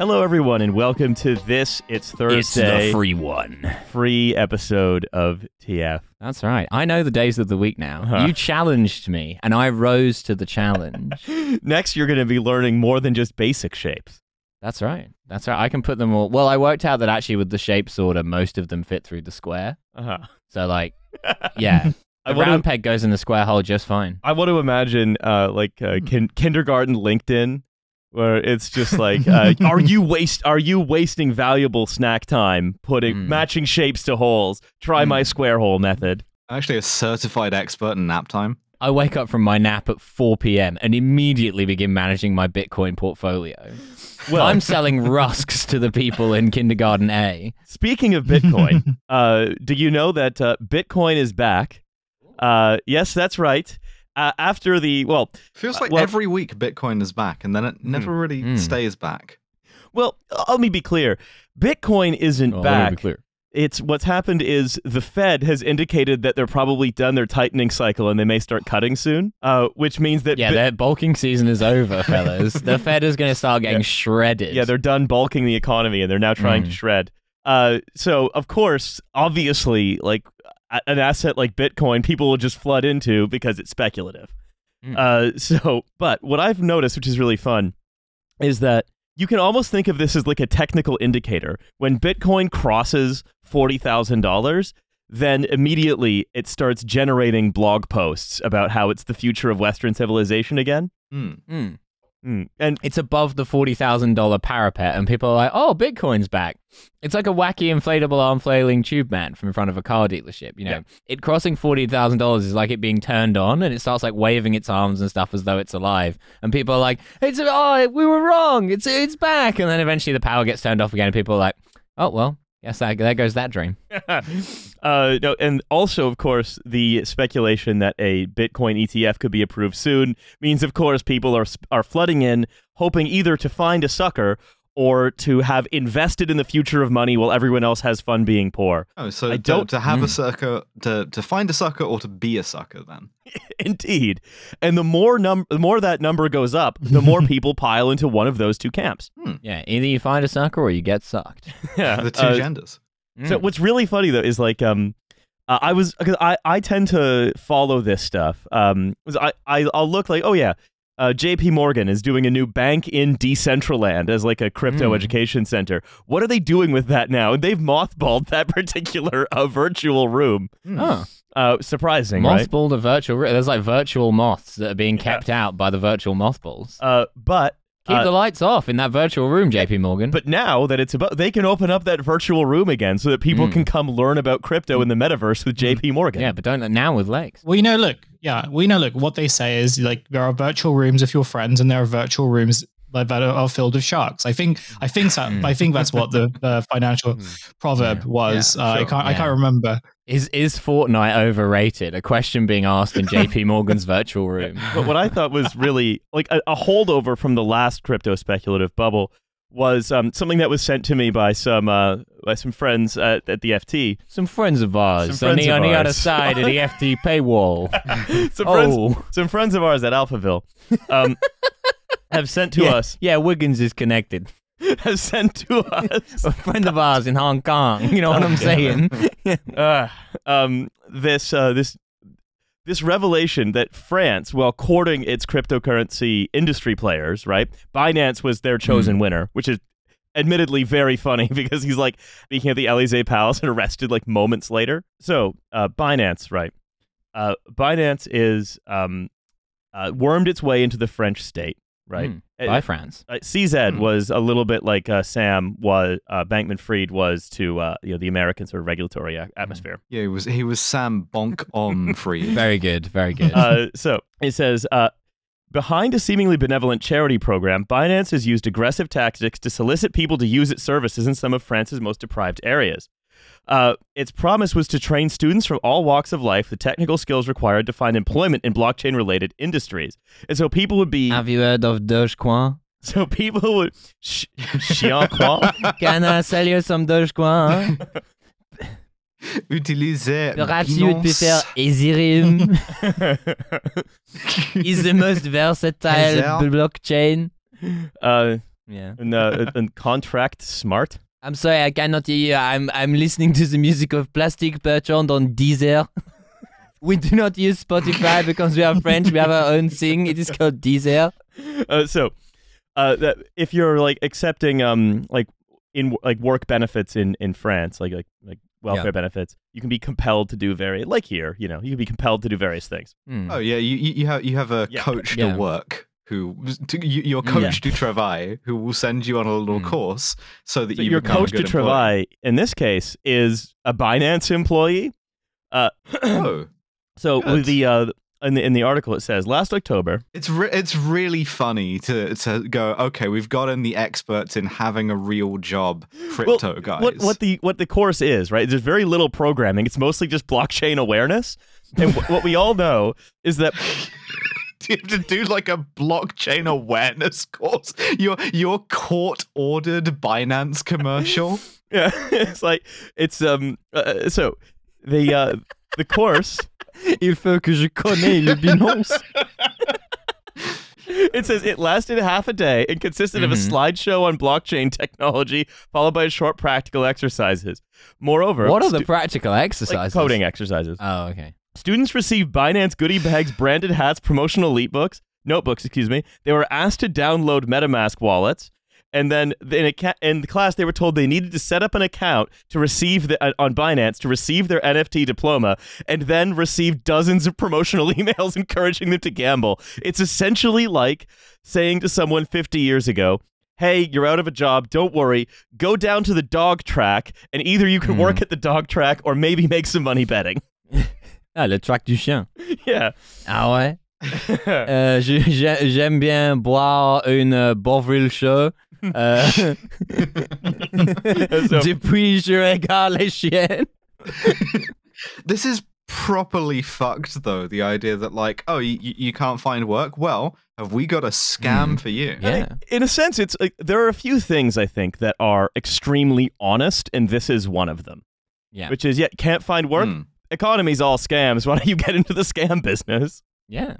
Hello, everyone, and welcome to this. It's Thursday. It's the free one. free episode of TF. That's right. I know the days of the week now. Huh. You challenged me, and I rose to the challenge. Next, you're going to be learning more than just basic shapes. That's right. That's right. I can put them all. Well, I worked out that actually with the shape sorter, most of them fit through the square. Uh-huh. So, like, yeah, I the want round to. peg goes in the square hole just fine. I want to imagine, uh, like Hmm. uh, kin- kindergarten LinkedIn, where it's just like, uh, "Are you waste? Are you wasting valuable snack time putting Mm. matching shapes to holes? Try my Mm. square hole method." I'm actually, a certified expert in nap time. I wake up from my nap at 4 p.m. and immediately begin managing my Bitcoin portfolio. Well, I'm selling rusks to the people in kindergarten A. Speaking of Bitcoin, uh, do you know that uh, Bitcoin is back? Uh, yes, that's right. Uh, after the well, Feels Uh, like well- every week Bitcoin is back, and then it never really Mm. stays back. well, uh, let me be clear. Bitcoin isn't Oh, let me be back. clear. It's what's happened is the Fed has indicated that they're probably done their tightening cycle and they may start cutting soon. Uh, which means that Yeah, Bit- their bulking season is over, fellas. the Fed is going to start getting Yeah. shredded. yeah, they're done bulking the economy and they're now trying to Mm. shred. Uh, so of course, obviously, like an asset like Bitcoin, people will just flood into because it's speculative. Mm. Uh, so, but what I've noticed, which is really fun, is that you can almost think of this as like a technical indicator. When Bitcoin crosses forty thousand dollars, then immediately it starts generating blog posts about how it's the future of Western civilization again. Hmm. Mm. Mm. And It's above the $40,000 parapet, and people are like, oh, Bitcoin's back. It's like a wacky inflatable arm flailing tube man from in front of a car dealership. You know, Yeah. it crossing $40,000 is like it being turned on, and it starts like waving its arms and stuff as though it's alive. And people are like, it's, oh, we were wrong. It's, it's back. And then eventually the power gets turned off again, and people are like, oh, well, yes, that, there goes that dream. uh, no, and also, of course, the speculation that a Bitcoin ETF could be approved soon means, of course, people are are flooding in, hoping either to find a sucker or to have invested in the future of money while everyone else has fun being poor. Oh, so I to, don't- to have Hmm. a sucker, to, to find a sucker or to be a sucker, then. Indeed, and the more num the more that number goes up, the more people pile into one of those two camps. Yeah, either you find a sucker or you get sucked. Yeah, The two uh, genders. So Mm. what's really funny though is like um uh, I was cause I I tend to follow this stuff. Um 'cause I I I'll look like oh yeah. Uh, JP Morgan is doing a new bank in Decentraland as like a crypto Mm. education center. What are they doing with that now? And they've mothballed that particular uh, virtual room. Hmm. Oh. Uh, surprising, right? Mothballed a virtual. Room. There's like virtual moths that are being kept out by the virtual mothballs. Uh, but Keep uh, the lights off in that virtual room, JP Morgan. but now that it's about, they can open up that virtual room again so that people Mm. can come learn about crypto in the metaverse with JP Morgan. yeah, but don't now with legs. Well, you know, look, yeah, we know, look, what they say is like there are virtual rooms with your friends, and there are virtual rooms like, that are, are filled with sharks. I think, I think, that, Mm. I think that's what the, the financial proverb Yeah. was. Yeah, uh, I can't, I can't remember. Is is Fortnite overrated? A question being asked in JP Morgan's virtual room. But what I thought was really like a, a holdover from the last crypto speculative bubble was um, something that was sent to me by some uh, by some friends at, at the FT. Some friends of ours Some on the, of on the other side of the FT paywall. some friends, oh, some friends of ours at Alphaville um, have sent to yeah, us yeah, Wiggins is connected. have sent to us A friend of ours in Hong Kong. You know what I'm saying? uh, um, this uh, this this revelation that France, while courting its cryptocurrency industry players, right? Binance was their chosen winner, which is admittedly very funny because he's like speaking at the Elysee Palace and arrested like moments later. So uh, Binance, right? Uh, Binance is um, uh, wormed its way into the French state, right? Mm. Uh, Bye, France. uh, CZ Hmm. was a little bit like uh, Sam was uh, Bankman Fried was to uh, you know the American sort of regulatory a- atmosphere. Yeah, he was he was Sam Bonk on free. Very good. Very good. Uh, so it says uh, behind a seemingly benevolent charity program, Binance has used aggressive tactics to solicit people to use its services in some of France's most deprived areas. Uh, its promise was to train students from all walks of life the technical skills required to find employment in blockchain related industries. And so people would be Have you heard of Dogecoin? So people would sh- chien? Can I sell you some Dogecoin? Utilisez Perhaps you would prefer Ethereum. is the most versatile blockchain. uh, Yeah. and, uh, and contract smart. I'm sorry, I cannot hear you. I'm I'm listening to the music of Plastic Bertrand on Deezer. we do not use Spotify because we are French. We have our own thing. It is called Deezer. Uh, so, uh, that if you're like accepting um like in like work benefits in in France, like like like welfare Yeah. benefits, you can be compelled to do very like here. You know, you can be compelled to do various things. Hmm. Oh yeah, you you you have you have a Yeah. coach Yeah. to work who to, you, your coach to travail who will send you on a little Mm. course so that So you your coach a to good employee. travail in this case is a Binance employee. Uh, Oh, so good. with the uh in the in the article it says last October. it's re- it's really funny to to go. Okay, we've got in the experts in having a real job, crypto guys. What what the what the course is, right? There's very little programming. It's mostly just blockchain awareness. And wh- what we all know is that you have to do like a blockchain awareness course? Your your court ordered Binance commercial. yeah, it's like it's um uh, so the uh the course Il faut que je connais le binance. it says it lasted half a day and consisted of a Mhm. slideshow on blockchain technology followed by short practical exercises. Moreover, What are the stu- practical like exercises? coding exercises? Oh, okay. Students received Binance goodie bags, branded hats, promotional elite books, notebooks, excuse me. They were asked to download MetaMask wallets. And then in, a ca- in the class, they were told they needed to set up an account to receive the, uh, on Binance to receive their NFT diploma, and then receive dozens of promotional emails encouraging them to gamble. It's essentially like saying to someone 50 years ago, "Hey, you're out of a job. Don't worry. Go down to the dog track, and either you can Hmm. work at the dog track or maybe make some money betting." Ah, le track du chien. yeah. Ah ouais. Euh, je- j'ai- J'aime bien boire une Bovril chaud. Euh, depuis, je regarde les chiennes. This is properly fucked, though. The idea that, like, oh, you, you can't find work. Well, have we got a scam Mm. for you? Yeah. in a sense, it's like there are a few things I think that are extremely honest, and this is one of them. Yeah. Which is, yeah, can't find work. Hmm. Economy's all scams. Why don't you get into the scam business? Yeah.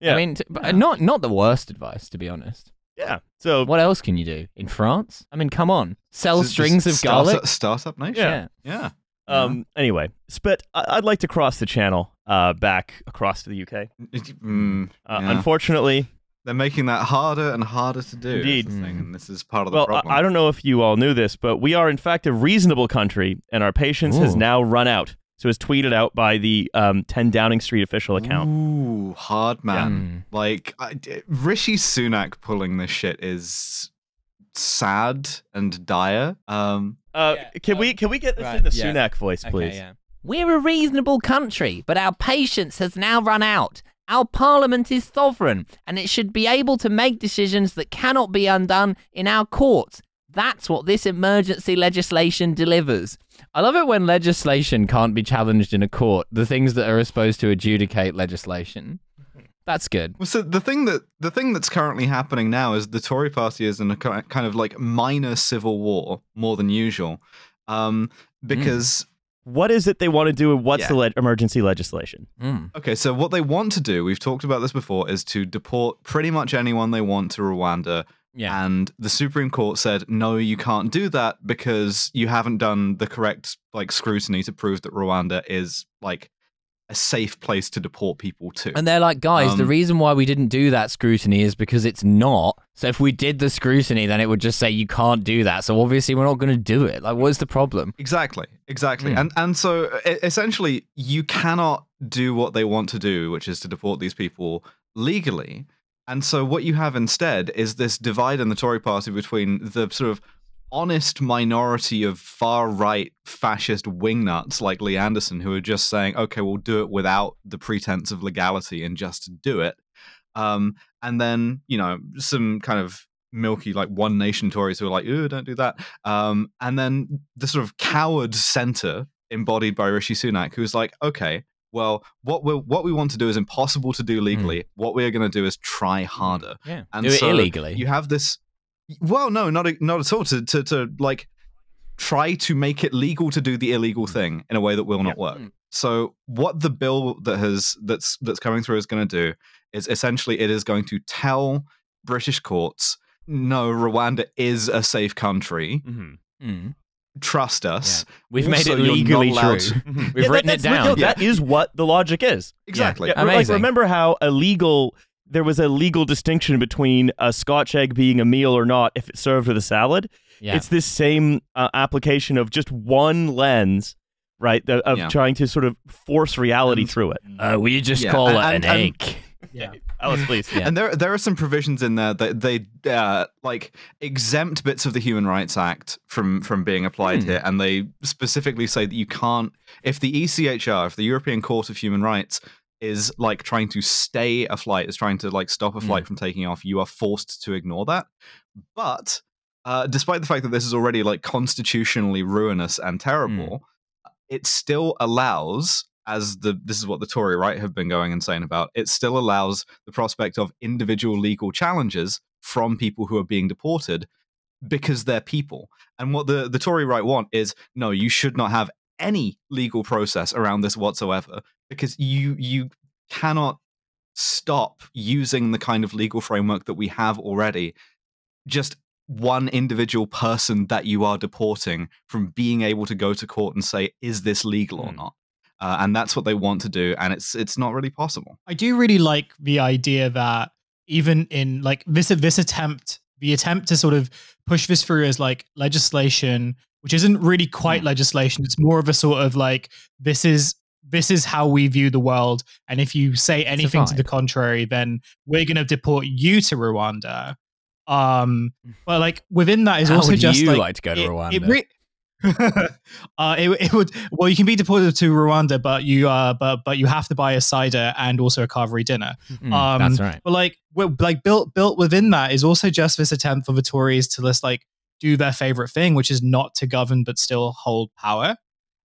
Yeah. I mean, t- but not not the worst advice, to be honest. Yeah. So What else can you do in France? I mean, come on, sell Is it strings just of garlic. Startup, startup nation. Yeah. Yeah. Um. Anyway, but I- I'd like to cross the channel, uh, back across to the UK. Mm, Uh, Yeah. Unfortunately, they're making that harder and harder to do. is the Indeed. thing, and this is part of the well, problem. I, I don't know if you all knew this, but we are in fact a reasonable country, and our patience has Ooh. now run out. So, it was tweeted out by the um, 10 Downing Street official account. Ooh, hard man. Mm. Like I, d- Rishi Sunak pulling this shit is sad and dire. Um, Uh, Yeah, can um, we can we get this right, in the yeah. Sunak voice, please? Okay, yeah. We're a reasonable country, but our patience has now run out. Our parliament is sovereign, and it should be able to make decisions that cannot be undone in our courts. That's what this emergency legislation delivers. I love it when legislation can't be challenged in a court, the things that are supposed to adjudicate legislation. That's good. well, so the thing that the thing that's currently happening now is the Tory party is in a kind of like minor civil war more than usual, um, because What is it they want to do, and what's Yeah. the le- emergency legislation? Mm. Okay, so what they want to do, we've talked about this before, is to deport pretty much anyone they want to Rwanda. Yeah. And the Supreme Court said, no, you can't do that because you haven't done the correct like scrutiny to prove that Rwanda is like a safe place to deport people to. And they're like, guys, the Um, reason why we didn't do that scrutiny is because it's not. So if we did the scrutiny, then it would just say you can't do that. So obviously we're not going to do it. Like, what's the problem? Exactly, exactly, Mm. and and so essentially, you cannot do what they want to do, which is to deport these people legally. And so, what you have instead is this divide in the Tory party between the sort of honest minority of far right fascist wingnuts like Lee Anderson, who are just saying, "Okay, we'll do it without the pretense of legality and just do it," um, and then you know some kind of milky like one nation Tories who are like, "Oh, don't do that," um, and then the sort of coward center embodied by Rishi Sunak, who's like, "Okay, well, what we what we want to do is impossible to do legally. What we are going to do is try harder. Yeah. And Do it so illegally. You have this. Well, no, not not at all. To to to like try to make it legal to do the illegal thing in a way that will not work. Mm. So what the bill that has that's that's coming through is going to do is essentially it is going to tell British courts, no, Rwanda is a safe country. Mhm. Mm. Trust us. We've made it legally true. to- We've Yeah, written that- it down. no, That is what the logic is. Exactly. Yeah, like Amazing. remember how a legal there was a legal distinction between a Scotch egg being a meal or not if it's served with a salad. Yeah. It's this same uh, application of just one lens, right? the- Of Yeah. trying to sort of force reality And- through it. uh, we just Yeah, call and- it and- an and- egg. Yeah. Alice, please. Yeah. And there there are some provisions in there that they uh, like exempt bits of the Human Rights Act from from being applied Hmm. here, and they specifically say that you can't if the ECHR, if the European Court of Human Rights is like trying to stay a flight, is trying to like stop a Hmm. flight from taking off, you are forced to ignore that. But uh, despite the fact that this is already like constitutionally ruinous and terrible, it still allows as the this is what the Tory right have been going insane about. It still allows the prospect of individual legal challenges from people who are being deported because they're people. And what the the Tory right want is no, you should not have any legal process around this whatsoever because you you cannot stop using the kind of legal framework that we have already just one individual person that you are deporting from being able to go to court and say is this legal or Hmm. not uh, and that's what they want to do and it's it's not really possible I do really like the idea that even in like this this attempt, the attempt to sort of push this through as like legislation, which isn't really quite Mm. legislation. It's more of a sort of like this is this is how we view the world, and if you say anything to the contrary, then we're going to deport you to Rwanda. Um, but like within that is How also would just you like, like to go to it- Rwanda? It re- uh, it, it would well, you can be deported to Rwanda, but you uh, but but you have to buy a cider and also a carvery dinner. Mm, um, that's right. But like, well, like built built within that is also just this attempt for the Tories to just like do their favorite thing, which is not to govern but still hold power.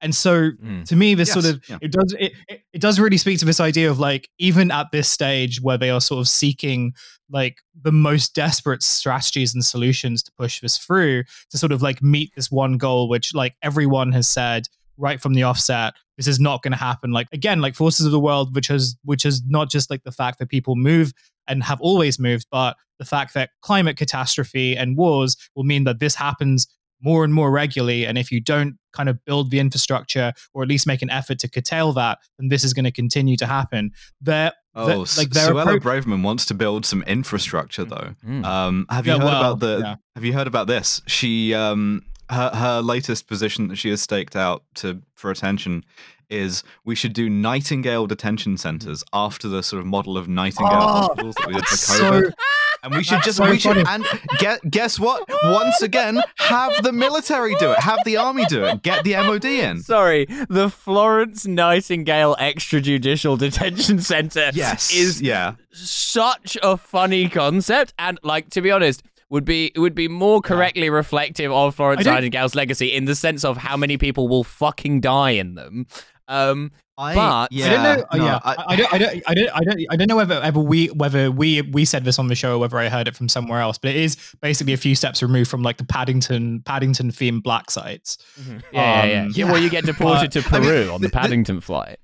And so Mm. to me, this sort of yeah. it does it, it it does really speak to this idea of like even at this stage where they are sort of seeking like the most desperate strategies and solutions to push this through to sort of like meet this one goal, which like everyone has said right from the offset, this is not going to happen. Like again, like forces of the world, which has which is not just like the fact that people move and have always moved, but the fact that climate catastrophe and wars will mean that this happens more and more regularly. And if you don't kind of build the infrastructure or at least make an effort to curtail that, then this is going to continue to happen. There, oh the- like like their Suella appro- Braverman wants to build some infrastructure though Mm. um have you Yeah, heard well, about the yeah. have you heard about this she um her, her latest position that she has staked out to for attention is we should do Nightingale detention centers after the sort of model of Nightingale Oh, hospitals that we did for so- COVID. And we should that's just so we should funny. and get guess what? Once again, have the military do it, have the army do it, get the MOD in. Sorry, the Florence Nightingale Extrajudicial Detention Center Yes, is yeah. such a funny concept, and like to be honest, would be would be more correctly reflective of Florence Nightingale's legacy in the sense of how many people will fucking die in them. Um, I, But- yeah, I don't know. uh, no, yeah, I- I, I don't. I don't. I don't. I don't. I don't know whether ever we whether we we said this on the show or whether I heard it from somewhere else. But it is basically a few steps removed from like the Paddington Paddington themed black sites. yeah, yeah, yeah. Um, yeah. Well, you get deported to I mean, Peru on the the- the- Paddington flight.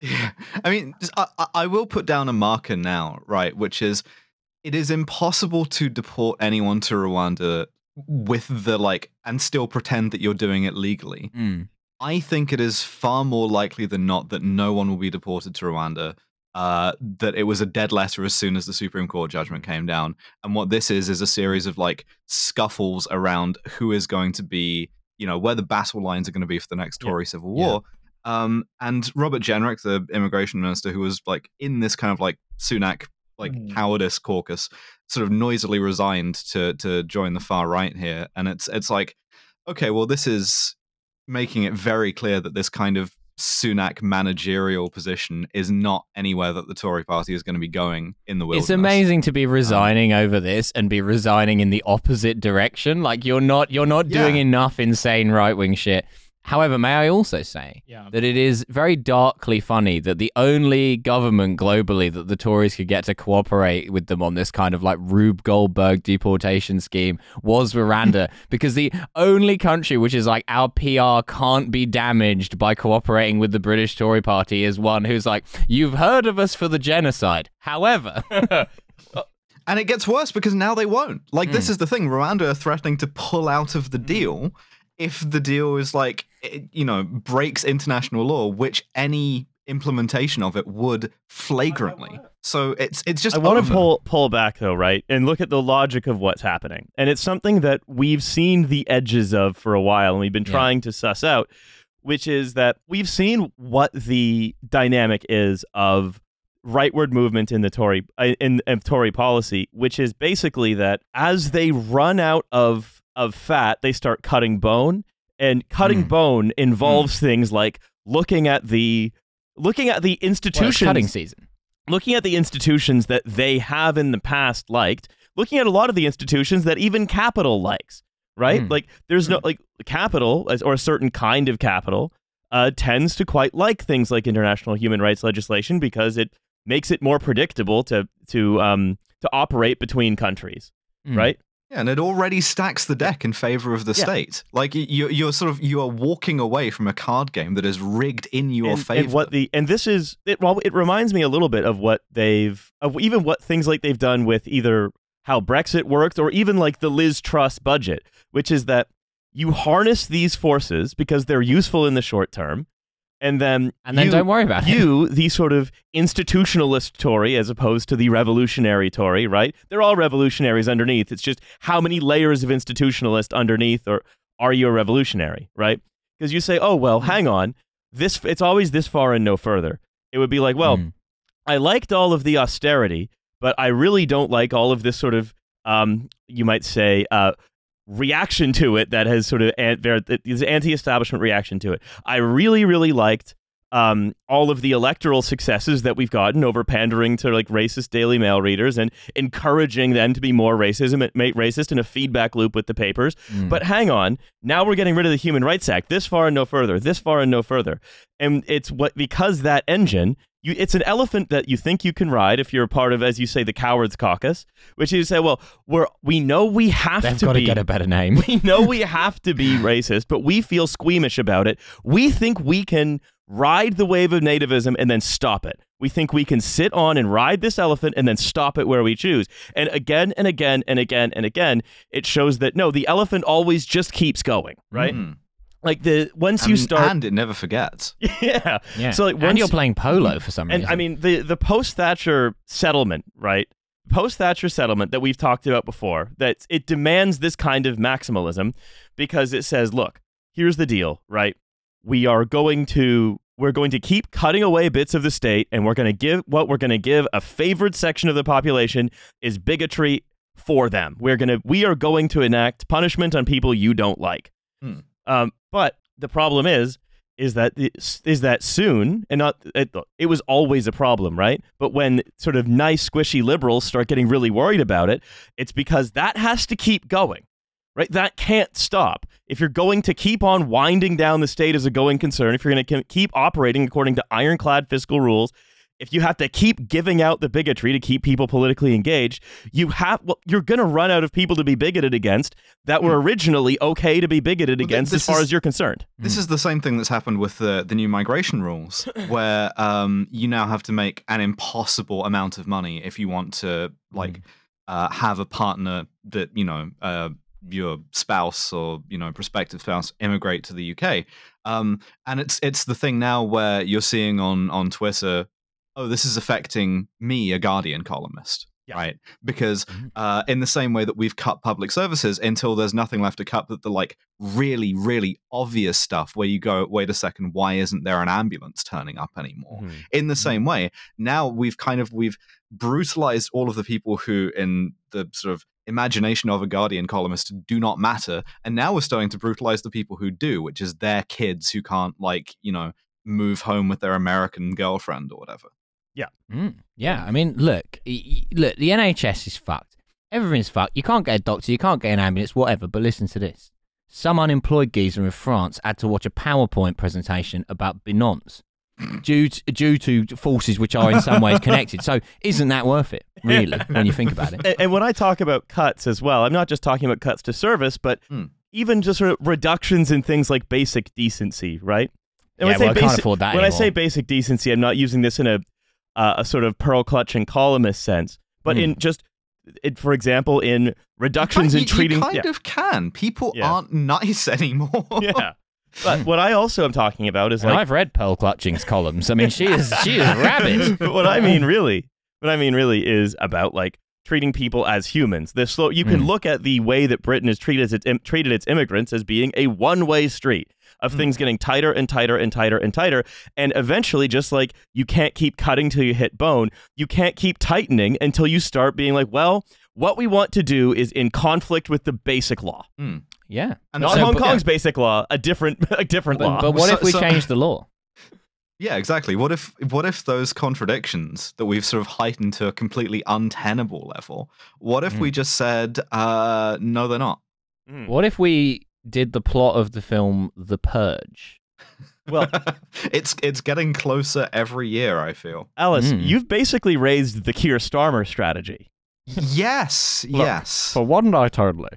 Yeah. I mean, just- I, I- I will put down a marker now, right? Which is, it is impossible to deport anyone to Rwanda with the like, and still pretend that you're doing it legally. Mm. I think it is far more likely than not that no one will be deported to Rwanda. Uh, that it was a dead letter as soon as the Supreme Court judgment came down. And what this is is a series of like scuffles around who is going to be, you know, where the battle lines are going to be for the next Yeah. Tory civil Yeah. war. Um, and Robert Jenrick, the immigration minister, who was like in this kind of like Sunak like Mm. cowardice caucus, sort of noisily resigned to to join the far right here. And it's it's like, okay, well, this is making it very clear that this kind of Sunak managerial position is not anywhere that the Tory party is going to be going in the wilderness. It's amazing to be um, resigning over this and be resigning in the opposite direction. Like you're not you're not doing Yeah. enough insane right wing shit However, may I also say Yeah. that it is very darkly funny that the only government globally that the Tories could get to cooperate with them on this kind of like Rube Goldberg deportation scheme was Rwanda, because the only country which is like our PR can't be damaged by cooperating with the British Tory party is one who's like, you've heard of us for the genocide. However, And it gets worse because now they won't. Like, Hmm. this is the thing. Rwanda are threatening to pull out of the deal if the deal is like, it, you know, breaks international law, which any implementation of it would flagrantly. So it's it's just I want to pull pull back though, right, and look at the logic of what's happening, and it's something that we've seen the edges of for a while, and we've been Yeah. trying to suss out, which is that we've seen what the dynamic is of rightward movement in the Tory uh, in, in Tory policy, which is basically that as they run out of of fat, they start cutting bone, and cutting Mm. bone involves things like looking at the looking at the well, institutions cutting season. looking at the institutions that they have in the past liked, looking at a lot of the institutions that even capital likes, right? Mm. Like there's no like capital or a certain kind of capital uh, tends to quite like things like international human rights legislation because it makes it more predictable to to um to operate between countries, Mm. right? Yeah, and it already stacks the deck in favor of the Yeah. state. Like you, you're sort of you are walking away from a card game that is rigged in your and, favor. and what the and this is it well it reminds me a little bit of what they've of even what things like they've done with either how Brexit worked or even like the Liz Truss budget, which is that you harness these forces because they're useful in the short term, and then And then you- don't worry about it. you, the sort of institutionalist Tory, as opposed to the revolutionary Tory, right? They're all revolutionaries underneath. It's just how many layers of institutionalist underneath, or are you a revolutionary, right? Because you say, oh well, hang on, this it's always this far and no further. It would be like, well, Mm. I liked all of the austerity, but I really don't like all of this sort of, um, you might say, uh, reaction to it that has sort of an- this anti-establishment reaction to it. I really, really liked um, all of the electoral successes that we've gotten over pandering to like racist Daily Mail readers and encouraging them to be more racism, make racist in a feedback loop with the papers. Mm. But hang on, now we're getting rid of the Human Rights Act. This far and no further. This far and no further. And it's what because that engine, you, it's an elephant that you think you can ride if you're a part of, as you say, the cowards caucus, which is say, well, we're we know we have They've to got to be. get a better name. we know we have to be racist, but we feel squeamish about it. We think we can ride the wave of nativism and then stop it. We think we can sit on and ride this elephant and then stop it where we choose. And again and again and again and again, it shows that no, the elephant always just keeps going, right? Mm. Like the once And, you start, and it never forgets. yeah. Yeah. So like and you're playing polo for some and reason. I mean the the post Thatcher settlement, right? Post Thatcher settlement that we've talked about before, that it demands this kind of maximalism because it says, look, here's the deal, right? We are going to we're going to keep cutting away bits of the state and we're going to give what we're going to give a favored section of the population is bigotry for them. We're going to we are going to enact punishment on people you don't like. Hmm. Um, but the problem is is that is that soon and not it, it was always a problem right? But when sort of nice squishy liberals start getting really worried about it it's because that has to keep going right? That can't stop. If you're going to keep on winding down the state as a going concern if you're going to keep operating according to ironclad fiscal rules if you have to keep giving out the bigotry to keep people politically engaged, you have well, you're going to run out of people to be bigoted against that were originally okay to be bigoted Well, against as far is- as you're concerned. This is the same thing that's happened with the, the new migration rules, where um, you now have to make an impossible amount of money if you want to like uh, have a partner that you know uh, your spouse or you know prospective spouse immigrate to the UK. Um, and it's it's the thing now where you're seeing on on Twitter, oh, this is affecting me, a Guardian columnist. Yeah. Right, because Mhm. uh, in the same way that we've cut public services until there's nothing left to cut but the like really, really obvious stuff where you go, wait a second, why isn't there an ambulance turning up anymore? Mm-hmm. In the same way, now we've kind of we've brutalized all of the people who, in the sort of imagination of a Guardian columnist, do not matter, and now we're starting to brutalize the people who do, which is their kids who can't like you know move home with their American girlfriend or whatever. Mm, yeah, I mean, look, look, the NHS is fucked. Everything's fucked. You can't get a doctor, you can't get an ambulance, whatever. But listen to this: some unemployed geezer in France had to watch a PowerPoint presentation about binance due to, due to forces which are in some ways connected. So isn't that worth it, really, when you think about it? And, when I talk about cuts as well, I'm not just talking about cuts to service, but Hmm. even just sort of reductions in things like basic decency, right? And Yeah, when I well, I can't afford that When I say basic decency, I'm not using this in a uh, a sort of pearl clutching columnist sense, but Hmm. in just, it, for example, in reductions you, in treating. You kind yeah. of can. People Yeah. aren't nice anymore. yeah. But what I also am talking about is And like I've read Pearl Clutching's columns. I mean, she is she is rabid. but what I mean really, what I mean really is about like treating people as humans. This slow, you can Mm. look at the way that Britain has treated its treated its immigrants as being a one-way street of things getting tighter and tighter and tighter and tighter and eventually just like you can't keep cutting till you hit bone, you can't keep tightening until you start being like, well, what we want to do is in conflict with the basic law. Yeah. And Not so- Hong but- Kong's basic law, a different a different law. But, but what So- if we so- change the law? Yeah, exactly. What if what if those contradictions that we've sort of heightened to a completely untenable level? What if Hmm. we just said, uh, no, they're not? Mm. What if we did the plot of the film The Purge? Well, it's it's getting closer every year. I feel. Alice, Mm. you've basically raised the Keir Starmer strategy. yes, Look, yes. For one night only,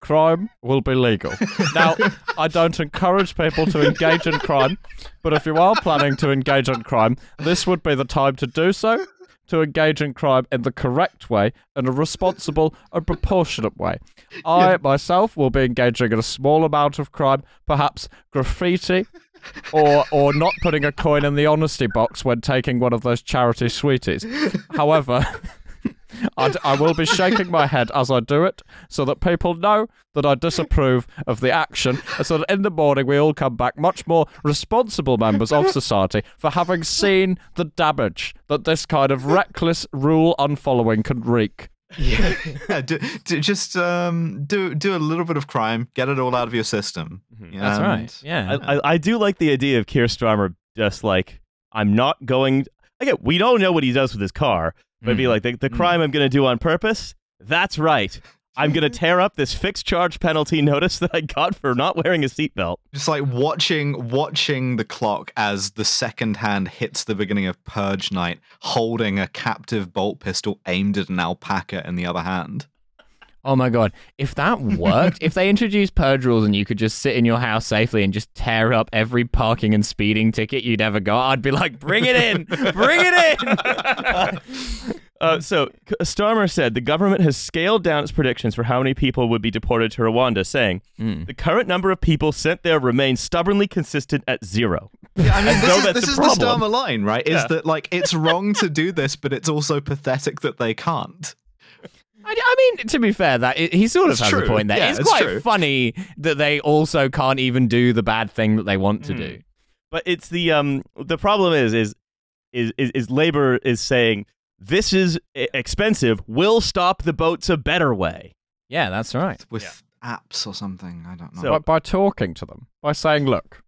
crime will be legal. Now, I don't encourage people to engage in crime, but if you are planning to engage in crime, this would be the time to do so. To engage in crime in the correct way, in a responsible and proportionate way. I myself will be engaging in a small amount of crime, perhaps graffiti, or or not putting a coin in the honesty box when taking one of those charity sweeties. However, I, I will be shaking my head as I do it so that people know that I disapprove of the action, and so that in the morning we all come back much more responsible members of society for having seen the damage that this kind of reckless rule unfollowing can wreak. yeah, do, do, just um, do do a little bit of crime, get it all out of your system. Mhm. That's right. Yeah. I, I, I do like the idea of Keir Starmer just like, I'm not going. Again, we don't know what he does with his car, but be Mm. like, the, the crime I'm going to do on purpose, that's right. I'm going to tear up this fixed charge penalty notice that I got for not wearing a seatbelt. Just like watching watching the clock as the second hand hits the beginning of Purge Night, holding a captive bolt pistol aimed at an alpaca in the other hand. Oh my god! If that worked, if they introduced purge rules and you could just sit in your house safely and just tear up every parking and speeding ticket you'd ever got, I'd be like, "Bring it in! Bring it in!" Uh, so, K- Starmer said the government has scaled down its predictions for how many people would be deported to Rwanda, saying Mm. the current number of people sent there remains stubbornly consistent at zero. Yeah, I mean, As this is, this a is the. Starmer line, right? Is Yeah. that like it's wrong to do this, but it's also pathetic that they can't. I, I mean, to be fair, that he sort of It's has true. a point there. Yeah, it's it's quite true. funny that they also can't even do the bad thing that they want to Mm. do. But it's the um the problem is is is is, is labor is saying this is expensive. We'll stop the boats a better way. Yeah, that's right. With apps or something, I don't know. So- by, by talking to them, by saying, "Look,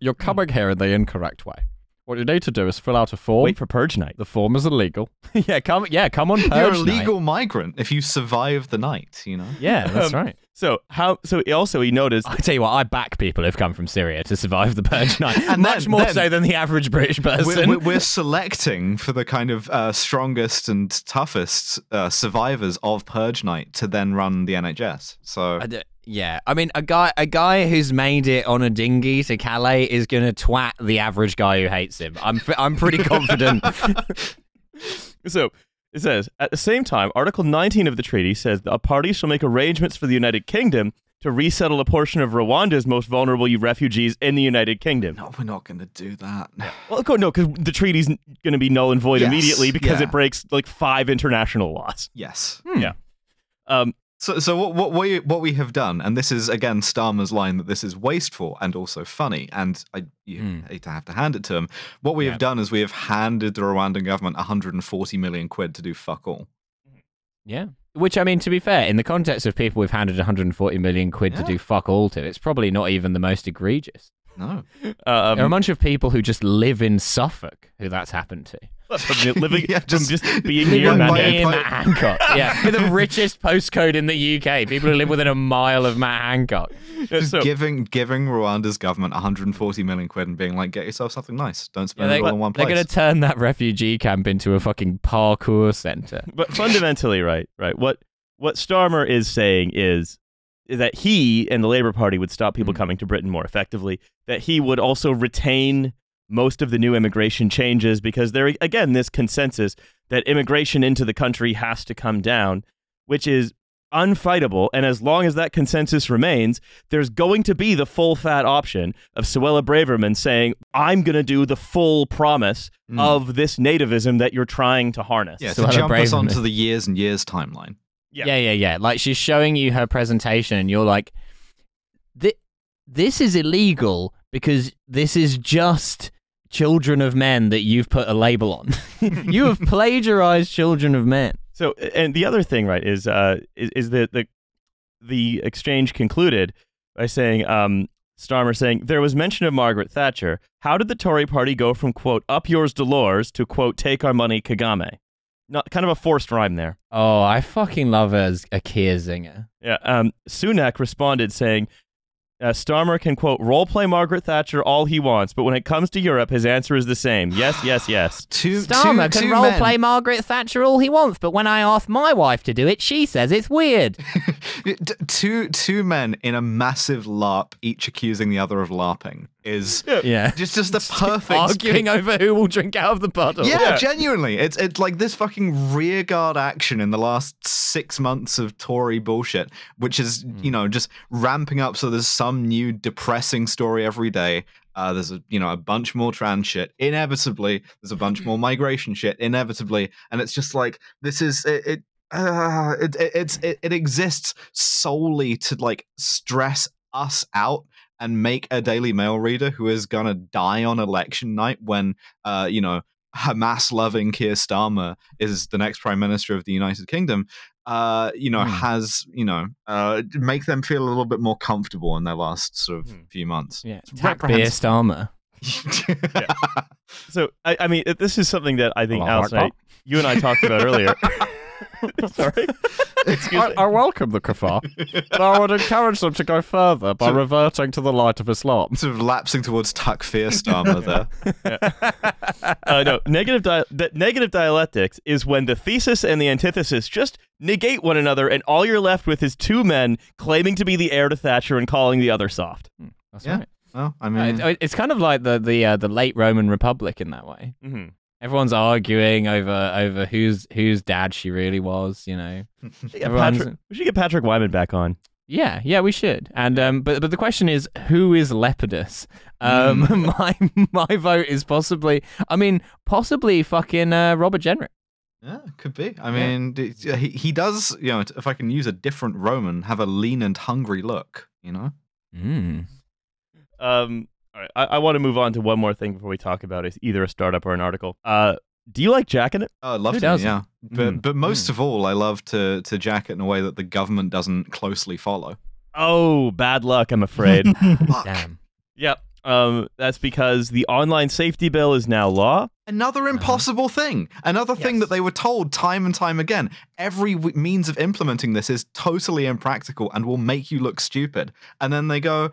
you're coming here in the incorrect way. What you need to do is fill out a form. Wait for purge night. the form is illegal. yeah, come. Yeah, come on. You're Purge a night. legal migrant if you survive the night, you know? Yeah, that's Um, right. So how? So also he noticed. I tell you what, I back people who've come from Syria to survive the purge night, And much then- more then- so than the average British person. we're, we're selecting for the kind of uh, strongest and toughest uh, survivors of Purge Night to then run the NHS. So I d- yeah, I mean, a guy, a guy who's made it on a dinghy to Calais is gonna twat the average guy who hates him. I'm, f- I'm pretty confident. So it says at the same time, Article 19 of the treaty says that a party shall make arrangements for the United Kingdom to resettle a portion of Rwanda's most vulnerable refugees in the United Kingdom. no, we're not going to do that. Well, go- no, because the treaty's going to be null and void Yes, immediately because yeah. it breaks like five international laws. Yes. Yeah. Um, So, so what, what we what we have done, and this is again Starmer's line that this is wasteful and also funny, and I you Mm. hate to have to hand it to him. What we Yeah. have done is we have handed the Rwandan government 140 million quid to do fuck all. yeah. Which I mean, to be fair, in the context of people we've handed 140 million quid to do fuck all to, it's probably not even the most egregious. No, um, there are a bunch of people who just live in Suffolk who that's happened to. What, from living, Yeah, from just just being near by Matt a near pipe. Matt Hancock. Yeah, with the richest postcode in the UK. People who live within a mile of Matt Hancock. Just So- giving giving Rwanda's government 140 million quid and being like, get yourself something nice. Don't Yeah, spend they, it all in one place. they're going to turn that refugee camp into a fucking parkour center. but fundamentally, right, right. What what Starmer is saying is is that he and the Labour Party would stop people Mm. coming to Britain more effectively. That he would also retain most of the new immigration changes because there again this consensus that immigration into the country has to come down, which is unfightable. And as long as that consensus remains, there's going to be the full fat option of Suella Braverman saying, "I'm going to do the full promise Mm. of this nativism that you're trying to harness." yeah, Suella to jump us Braverman. onto the years and years timeline. Yeah. Yeah. yeah, yeah, Like she's showing you her presentation, and you're like, "This is illegal because this is just children of men that you've put a label on. you have plagiarized children of men." So, and the other thing, right, is uh, is, is that the the exchange concluded by saying, um, Starmer saying there was mention of Margaret Thatcher. How did the Tory Party go from quote up yours Delors to quote take our money Kagame? Not kind of a forced rhyme there. Oh, I fucking love her as a Keir zinger. Yeah. Um, Sunak responded saying. Uh, Starmer can quote role play Margaret Thatcher all he wants, but when it comes to Europe, his answer is the same. Yes, yes, yes. Two, Starmer two, can two role men. play Margaret Thatcher all he wants, but when I ask my wife to do it, she says it's weird. Two two men in a massive LARP, each accusing the other of LARPing, is yeah. just just the perfect Arguing over who will drink out of the bottle. Yeah, Yeah. genuinely. It's it's like this fucking rearguard action in the last six months of Tory bullshit, which is, Hmm. you know, just ramping up so there's some new depressing story every day. Uh, there's a you know a bunch more trans shit. Inevitably, there's a bunch more migration shit. Inevitably, and it's just like this is it. it uh, it, it it's it, it exists solely to like stress us out and make a Daily Mail reader who is gonna die on election night when uh you know Hamas loving Keir Starmer is the next prime minister of the United Kingdom, uh, you know, Hmm. has, you know, uh, make them feel a little bit more comfortable in their last sort of Hmm. few months. Yeah. It's Tap beer reprehensible. Starmer. So, I, I mean, this is something that I think Hello, Alice I, you and I talked about earlier. Sorry. Excuse me. welcome the kafar, but I would encourage them to go further by So- reverting to the light of Islam. sort of lapsing towards Tuck Fear Starmer there. uh, no, negative di- di- negative dialectics is when the thesis and the antithesis just negate one another, and all you're left with is two men claiming to be the heir to Thatcher and calling the other soft. That's Yeah. right. Well, I Uh, mean, it- it's kind of like the the uh, the late Roman Republic in that way. Mm-hmm. Everyone's arguing over over whose whose dad she really was. You know. Everyone's- Patrick, we should get Patrick Wyman back on. Yeah, yeah, we should. And um, but but the question is, who is Lepidus? Um, my my vote is possibly. I mean, possibly fucking uh, Robert Jenrick. yeah, could be. I mean, d- he, he does, you know, if I can use a different Roman, have a lean and hungry look, you know? Mm. Um, all right, I, I want to move on to one more thing before we talk about it, either a startup or an article. Uh, do you like Jack in it? Oh, I love Who to, doesn't? yeah. But Mm. but most of all, I love to to jack it in a way that the government doesn't closely follow. Oh, bad luck, I'm afraid. Damn. yep. Um, that's because the online safety bill is now law. Another impossible thing. Another thing that they were told time and time again. Every w- means of implementing this is totally impractical and will make you look stupid. And then they go,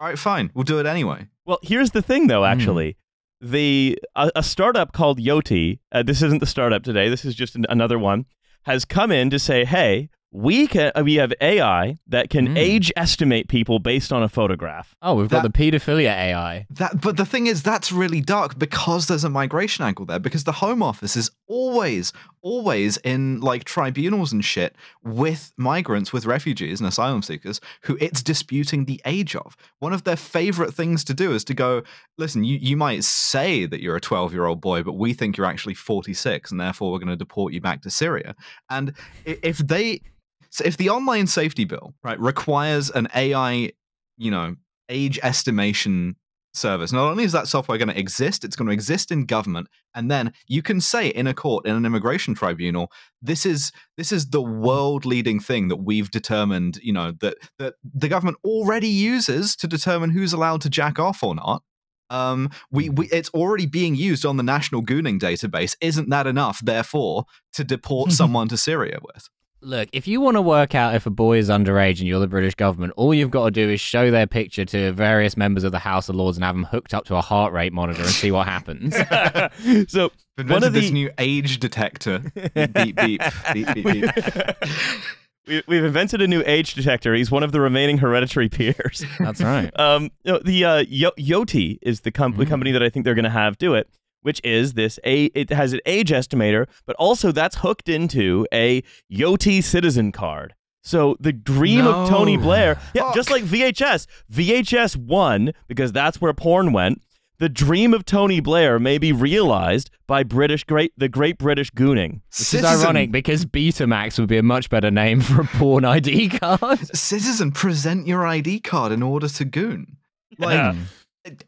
"All right, fine, we'll do it anyway." Well, here's the thing, though. Hmm. Actually, the a, a startup called Yoti. Uh, this isn't the startup today. This is just an, another one. Has come in to say, "Hey, we can. uh, We have AI that can Mm. age estimate people based on a photograph." Oh, we've got the paedophilia AI. That, but the thing is, that's really dark because there's a migration angle there. Because the Home Office is always, always in like tribunals and shit with migrants, with refugees and asylum seekers who it's disputing the age of. One of their favorite things to do is to go, listen, you, you might say that you're a 12 year old boy, but we think you're actually 46, and therefore we're going to deport you back to Syria. And if they, if the online safety bill, right, requires an AI, you know, age estimation service. Not only is that software going to exist, it's going to exist in government, and then you can say in a court, in an immigration tribunal, this is this is the world leading thing that we've determined, you know, that that the government already uses to determine who's allowed to jack off or not. Um, we, we it's already being used on the national gooning database. Isn't that enough? Therefore, to deport someone to Syria with. Look, if you want to work out if a boy is underage and you're the British government, all you've got to do is show their picture to various members of the House of Lords and have them hooked up to a heart rate monitor and see what happens. so Invented one of this new age detector. beep beep beep beep beep. beep. we, we've invented a new age detector. He's one of the remaining hereditary peers. That's right. Um, you know, the uh, Yo- Yoti is the, com- the Mm. company that I think they're going to have do it, which is this a it has an age estimator, but also that's hooked into a Yoti citizen card. So the dream of Tony Blair, yeah, Fuck. just like VHS, VHS won because that's where porn went. The dream of Tony Blair may be realized by British great the Great British Gooning. Which is ironic because Betamax would be a much better name for a porn ID card. Citizen, present your ID card in order to goon. Like, Yeah.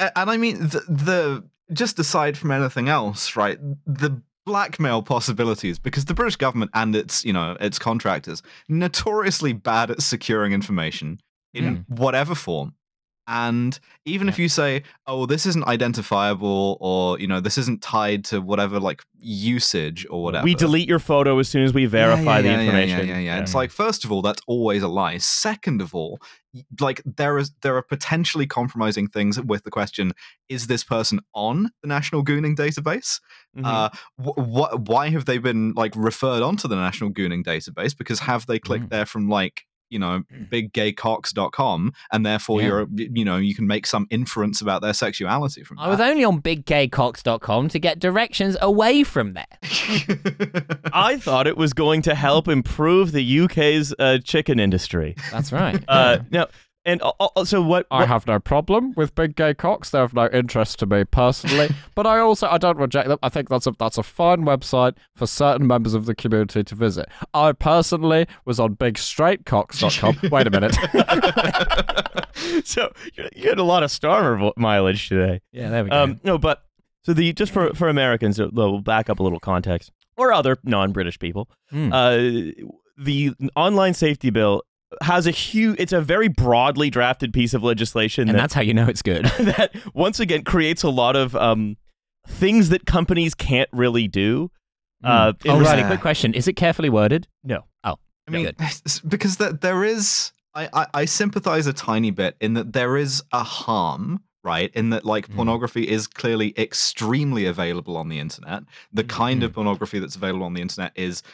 and I mean the, the just aside from anything else, right? The blackmail possibilities because the British government and its you know its contractors notoriously bad at securing information in hmm. whatever form. And even if you say, "Oh, this isn't identifiable," or you know, this isn't tied to whatever like usage or whatever, We delete your photo as soon as we Yeah, verify yeah, the yeah, yeah, information. Yeah, yeah, yeah. It's like first of all, that's always a lie. Second of all, like there is there are potentially compromising things with the question: Is this person on the National Gooning database? Mhm. Uh, wh- what? Why have they been like referred onto the National Gooning database? Because have they clicked Mm. there from like you know biggaycocks.com and therefore Yeah. you're you know you can make some inference about their sexuality from that. I was only on biggaycocks.com to get directions away from there. I thought it was going to help improve the UK's uh, chicken industry. That's right. Uh, now, and uh, uh, so what? I have no problem with big gay cocks. They're of no interest to me personally, but I also I don't reject them. I think that's a that's a fine website for certain members of the community to visit. I personally was on bigstraightcocks.com. Wait a minute. so you're, had a lot of starmer vo- mileage today. yeah, there we go. Um, no, but so the just for for Americans, uh, we'll back up a little context or other non-British people. Hmm. Uh, the online safety bill has a huge. It's a very broadly drafted piece of legislation and that that's how you know it's good. that once again creates a lot of um things that companies can't really do. Uh, in oh, right. yeah. Quick question: Is it carefully worded? No. Oh, I mean, Good. because that there is, I, I, I sympathize a tiny bit in that there is a harm, right? In that, like, Mm. pornography is clearly extremely available on the internet. The kind of pornography that's available on the internet is, a-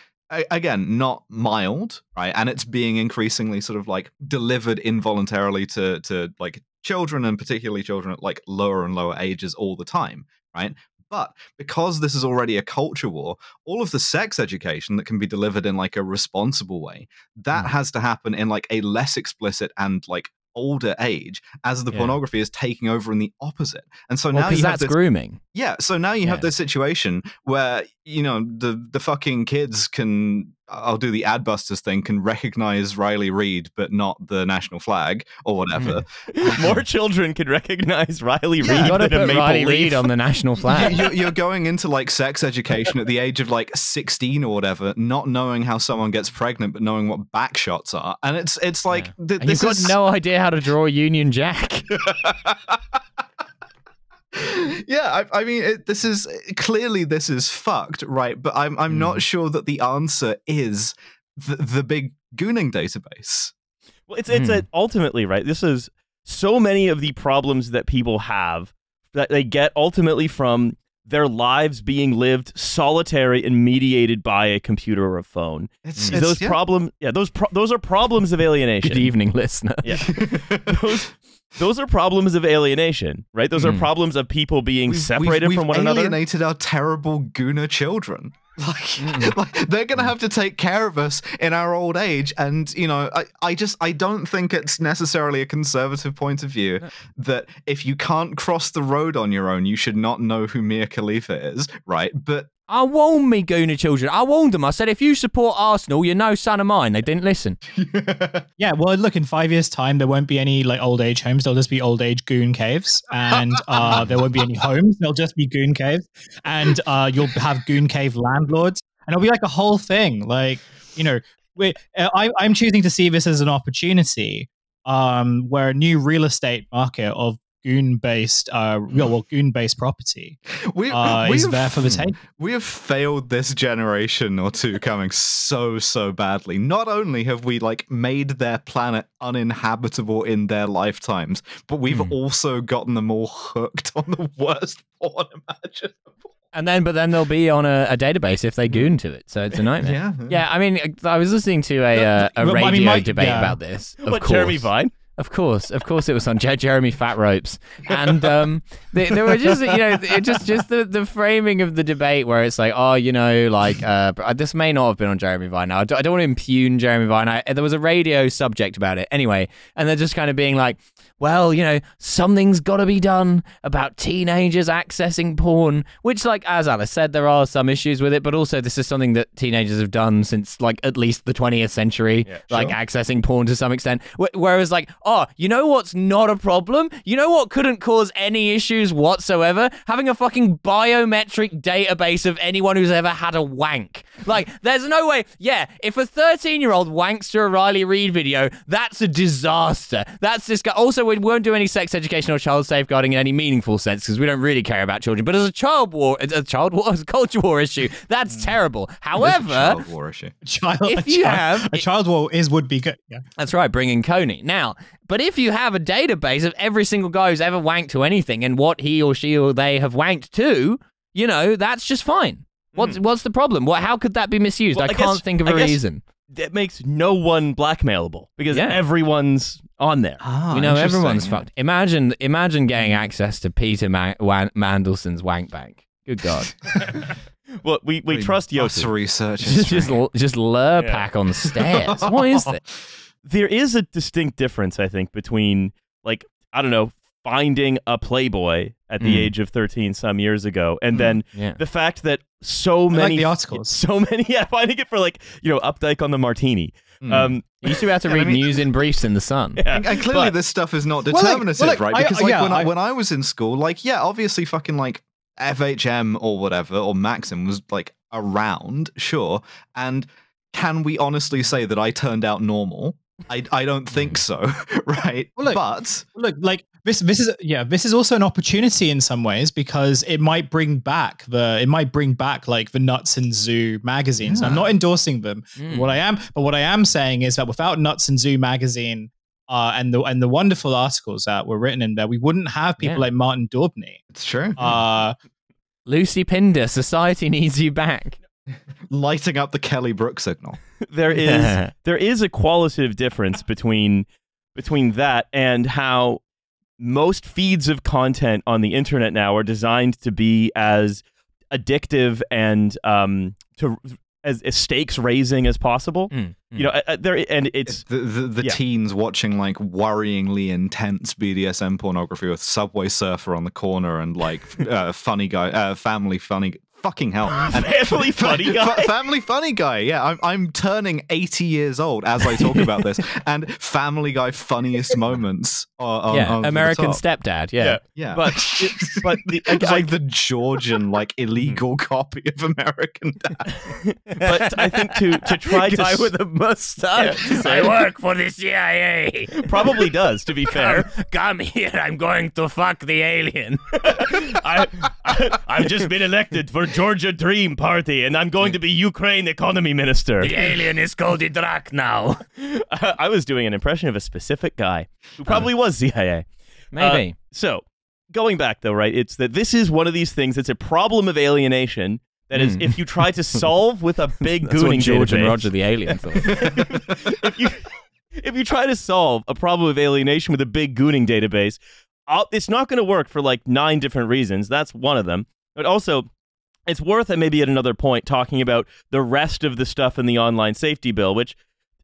again, not mild, right? And it's being increasingly sort of like delivered involuntarily to, to like children and particularly children at like lower and lower ages all the time, right? But because this is already a culture war, all of the sex education that can be delivered in like a responsible way, that Mm. has to happen in like a less explicit and like older age as the Yeah. pornography is taking over in the opposite. And so well, now you have that's this, grooming. yeah, so now you Yeah. have this situation where you know the the fucking kids can I'll do the Adbusters thing can recognize Riley Reid but not the national flag or whatever. Hmm. More children can recognize Riley Yeah. Reid You got to than a maple Riley leaf. Reid on the national flag. You- you're, you're going into like sex education at the age of like 16 or whatever, not knowing how someone gets pregnant, but knowing what back shots are, and it's it's like Yeah. th- this you've got is no idea how to draw a Union Jack. yeah, I, I mean, it, this is clearly this is fucked, right? But I'm I'm Mm. not sure that the answer is the, the big gooning database. Well, it's it's Hmm. a, ultimately right. This is so many of the problems that people have that they get ultimately from their lives being lived solitary and mediated by a computer or a phone. It's, Mm. it's those yeah. problem, yeah, those pro- those are problems of alienation. Good evening, listener. Yeah. those those are problems of alienation, right? Those are Mm. problems of people being We've- separated we've, from one we've another. alienated our terrible gooner children. Like, Mm. like they're gonna have to take care of us in our old age, and you know, I, I just I don't think it's necessarily a conservative point of view that if you can't cross the road on your own, you should not know who Mia Khalifa is, right? But I warned me, Gooner children. I warned them. I said, if you support Arsenal, you're no son of mine. They didn't listen. Yeah, well, look, in five years' time, there won't be any like old age homes. There'll just be old age goon caves, and uh, there won't be any homes. There'll just be goon caves, and uh, you'll have goon cave landlords, and it'll be like a whole thing. Like, you know, we, uh, I, I'm choosing to see this as an opportunity, um, where a new real estate market of goon based, uh, well, well goon based property we, uh, we is have- there for the take. We have failed this generation or two coming so so badly. Not only have we like made their planet uninhabitable in their lifetimes, but we've Hmm. also gotten them all hooked on the worst porn imaginable. And then, but then they'll be on a, a database if they goon to it. So it's a nightmare. Yeah. Yeah, I mean, I was listening to a uh, a radio I mean, my- debate yeah. about this. Of what course, Jeremy Vine? Of course, of course, it was on Jeremy Fat Ropes, and um, were just, you know, just just the, the framing of the debate where it's like, oh, you know, like uh, this may not have been on Jeremy Vine. Now, I don't, I don't want to impugn Jeremy Vine. I, there was a radio subject about it anyway, and they're just kind of being like, well, you know, something's got to be done about teenagers accessing porn. Which, like as Alice said, there are some issues with it, but also this is something that teenagers have done since like at least the 20th century, Yeah, like sure. accessing porn to some extent. Whereas, like, oh, you know what's not a problem? You know what couldn't cause any issues whatsoever? Having a fucking biometric database of anyone who's ever had a wank. Like, there's no way. Yeah, if a 13 year old wanks to a Riley Reid video, that's a disaster. That's just. Also, we won't do any sex education or child safeguarding in any meaningful sense because we don't really care about children. But as a child war, as a child war, as a culture war issue, that's mm. terrible. It is a However, child war issue. A child, If a you child- have- a child war is would be good. Yeah. That's right, bringing Coney. Now, but if you have a database of every single guy who's ever wanked to anything and what he or she or they have wanked to, you know, that's just fine. What's mm. what's the problem? What? How could that be misused? Well, I, I can't think of I a guess- reason. That makes no one blackmailable because Yeah. everyone's on there. Ah, you know, everyone's yeah. fucked. Imagine, imagine getting access to Peter Ma- Wan- Mandelson's wank bank. Good God, Well, we, we trust Us Yosu. research just just l- just lure Yeah. pack on the stairs. What is this? There is a distinct difference, I think, between like I don't know finding a Playboy at the Mm. age of thirteen some years ago, and Mm. then Yeah. the fact that so like many the articles. so many, yeah, finding it for like you know Updike on the Martini. Mm. Um, You used to be able to Yeah, I read mean- news in briefs in the Sun. yeah, and, and clearly but- this stuff is not Well, like- determinative, well, like, right? I- Because like yeah, when I, I- when I was in school, like yeah, obviously fucking like FHM or whatever or Maxim was like around, sure. And can we honestly say that I turned out normal? I I don't think so, right? Well, look- but Look, like this, this is yeah, this is also an opportunity in some ways because it might bring back the, it might bring back like the Nuts and Zoo magazines. I'm not endorsing them. Mm. What I am, but what I am saying is that without Nuts and Zoo magazine, uh, and the and the wonderful articles that were written in there, we wouldn't have people Yeah. like Martin Daubney. it's true. Uh, Lucy Pinder, society needs you back. Lighting up the Kelly Brook signal. there is there is a qualitative difference between between that and how most feeds of content on the internet now are designed to be as addictive and um to as, as stakes raising as possible. Mm, You know, uh, uh, there and it's the the, the yeah. teens watching like worryingly intense BDSM pornography with Subway Surfer on the corner and like uh, funny guy, uh, family funny. Fucking hell! Family Funny Guy? family funny guy. Yeah, I'm I'm turning 80 years old as I talk about this, and Family Guy funniest moments. Are, are, yeah, are the American top. stepdad. Yeah. yeah. Yeah, But it, but the, it's I- like the Georgian like mm-hmm. illegal copy of American Dad. but I think to to try to Guy s- with a mustache. Yeah. I work for the CIA. probably does to be fair. Come here, I'm going to fuck the alien. I, I I've just been elected for Georgia Dream Party, and I'm going to be Ukraine economy minister. The alien is called the Drak now. I, I was doing an impression of a specific guy who uh. probably was CIA. Maybe. Uh, so going back though, right? It's that this is one of these things. It's a problem of alienation. That is, Mm. if you try to solve with a big That's gooning George and Roger the alien thought. if you if you try to solve a problem of alienation with a big gooning database, uh, it's not going to work for like nine different reasons. That's one of them. But also, it's worth it maybe at another point talking about the rest of the stuff in the online safety bill, which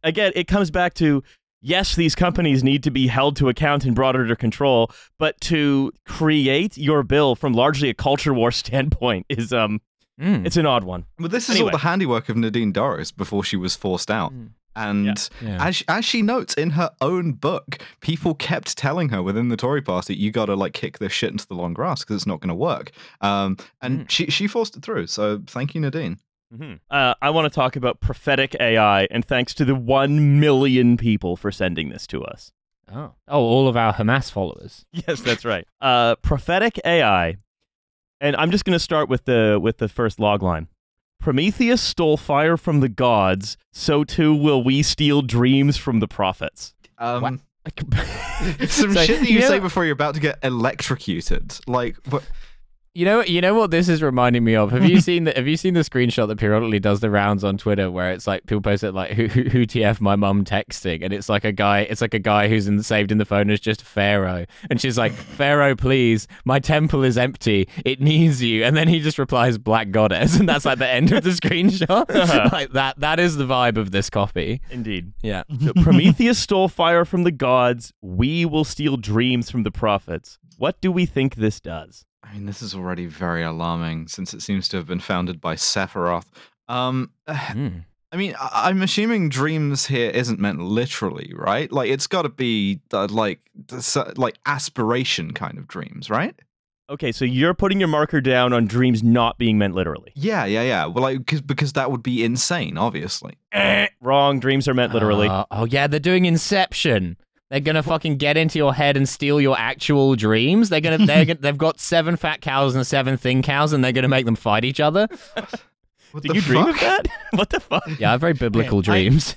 again it comes back to. Yes, these companies need to be held to account and brought under control, but to create your bill from largely a culture war standpoint is um Mm. it's an odd one. But this is Anyway. all the handiwork of Nadine Dorries before she was forced out. Mm. And Yeah. as as she notes in her own book, people kept telling her within the Tory party, "You got to like kick this shit into the long grass because it's not going to work." Um, and Mm. she she forced it through. So thank you, Nadine. Uh, I want to talk about prophetic AI, and thanks to the one million people for sending this to us. Oh, oh, all of our Hamas followers. Yes, that's right. Uh, prophetic AI, and I'm just going to start with the with the first log line. Prometheus stole fire from the gods, so too will we steal dreams from the prophets. Um, some So, shit that you, you know- say before you're about to get electrocuted. Like, what? You know, you know what this is reminding me of. Have you seen the Have you seen the screenshot that periodically does the rounds on Twitter, where it's like people post it like who who, who tf my mum texting, and it's like a guy, it's like a guy who's in, saved in the phone as just Pharaoh, and she's like Pharaoh, please, my temple is empty, it needs you, and then he just replies Black Goddess, and that's like the end of the screenshot. Uh-huh. like that, that is the vibe of this copy. Indeed. Yeah. So Prometheus stole fire from the gods. We will steal dreams from the prophets. What do we think this does? I mean, this is already very alarming since it seems to have been founded by Sephiroth. Um, Hmm. I mean, I- I'm assuming dreams here isn't meant literally, right? Like, it's got to be uh, like the like aspiration kind of dreams, right? Okay, so you're putting your marker down on dreams not being meant literally. Yeah, yeah, yeah. Well, like, cause, because that would be insane, obviously. Eh, wrong. Dreams are meant literally. Uh, oh yeah, they're doing Inception. They're gonna fucking get into your head and steal your actual dreams. They're gonna, they're gonna they've got seven fat cows and seven thin cows, and they're gonna make them fight each other. What Did the you dream of that? what the fuck? Yeah, I have very biblical Okay, I- dreams.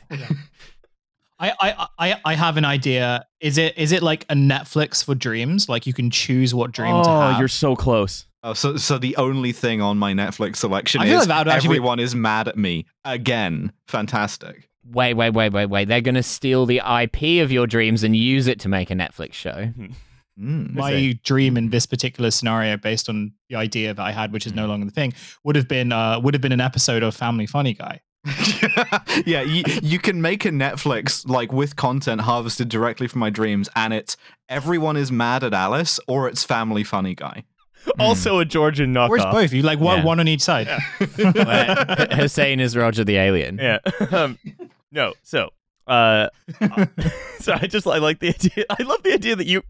I, I I I have an idea. Is it is it like a Netflix for dreams? Like you can choose what dream oh, to have. you're so close. Oh, so, so the only thing on my Netflix selection I is like that would actually be- everyone is mad at me again. Fantastic. Wait, wait, wait, wait, wait. They're gonna steal the IP of your dreams and use it to make a Netflix show. Mm. my dream in this particular scenario, based on the idea that I had, which is no longer the thing, would have been uh, would have been an episode of Family Funny Guy. yeah, you, you can make a Netflix like with content harvested directly from my dreams, and it's everyone is mad at Alice or it's Family Funny Guy. Also a Georgian knockoff. Or it's both. You like one, Yeah. one on each side. Where Hussein is Roger the alien. Yeah. um, no. So, uh, so I just I like the idea. I love the idea that you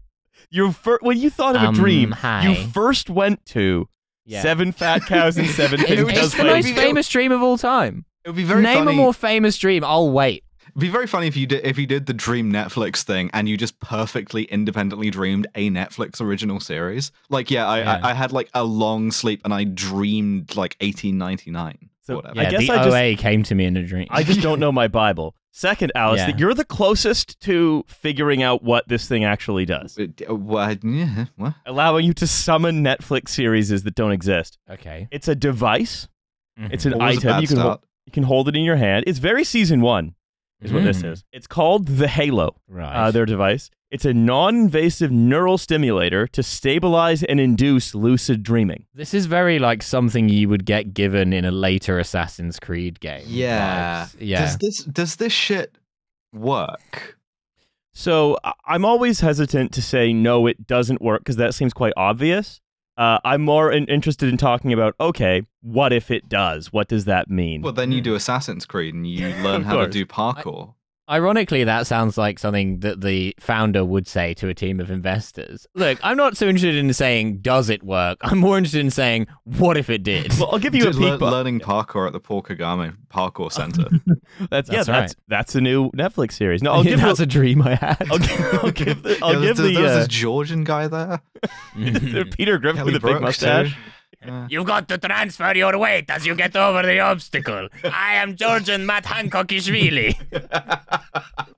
you fir- when you thought of a Um, dream, hi. you first went to Yeah. seven fat cows and seven It- pigs. it's just the like- most famous dream of all time. It would be very Name funny. a more famous dream. I'll wait. It'd be very funny if you did if you did the dream Netflix thing and you just perfectly independently dreamed a Netflix original series. Like, yeah, I Yeah. I, I had like a long sleep and I dreamed like 1899. So, whatever. I Yeah, guess the I just- OA came to me in a dream. I just don't know my Bible. Second, Alice, Yeah. that you're the closest to figuring out what this thing actually does, It- uh, what? Yeah, what? allowing you to summon Netflix series that don't exist. okay. It's a device. It's an What was a item. You can hold, you can hold it in your hand. It's very season one. Is what this Mm. is. It's called the Halo. Right. uh, their device. It's a non-invasive neural stimulator to stabilize and induce lucid dreaming. This is very like something you would get given in a later Assassin's Creed game. Yeah. vibes. Yeah. Does this does this shit work? So I- I'm always hesitant to say no, it doesn't work because that seems quite obvious. Uh, I'm more in- interested in talking about okay, what if it does? What does that mean? Well, then you do Assassin's Creed and you learn Of how to course. do parkour. Ironically, that sounds like something that the founder would say to a team of investors. Look, I'm not so interested in saying, does it work? I'm more interested in saying, what if it did? well, I'll give you a Just peek. lear- but learning parkour at the Paul Kagame Parkour Center. that's, yeah, That's that's that's a new Netflix series. No, I'll give That's the, a dream I had. I'll, give, I'll give the, I'll Yeah, give there's, the there's uh, this Georgian guy there. Peter Griffin Kelly with a big Brooks, too. Mustache. You've got to transfer your weight as you get over the obstacle. I am Georgian Matt Hancockishvili.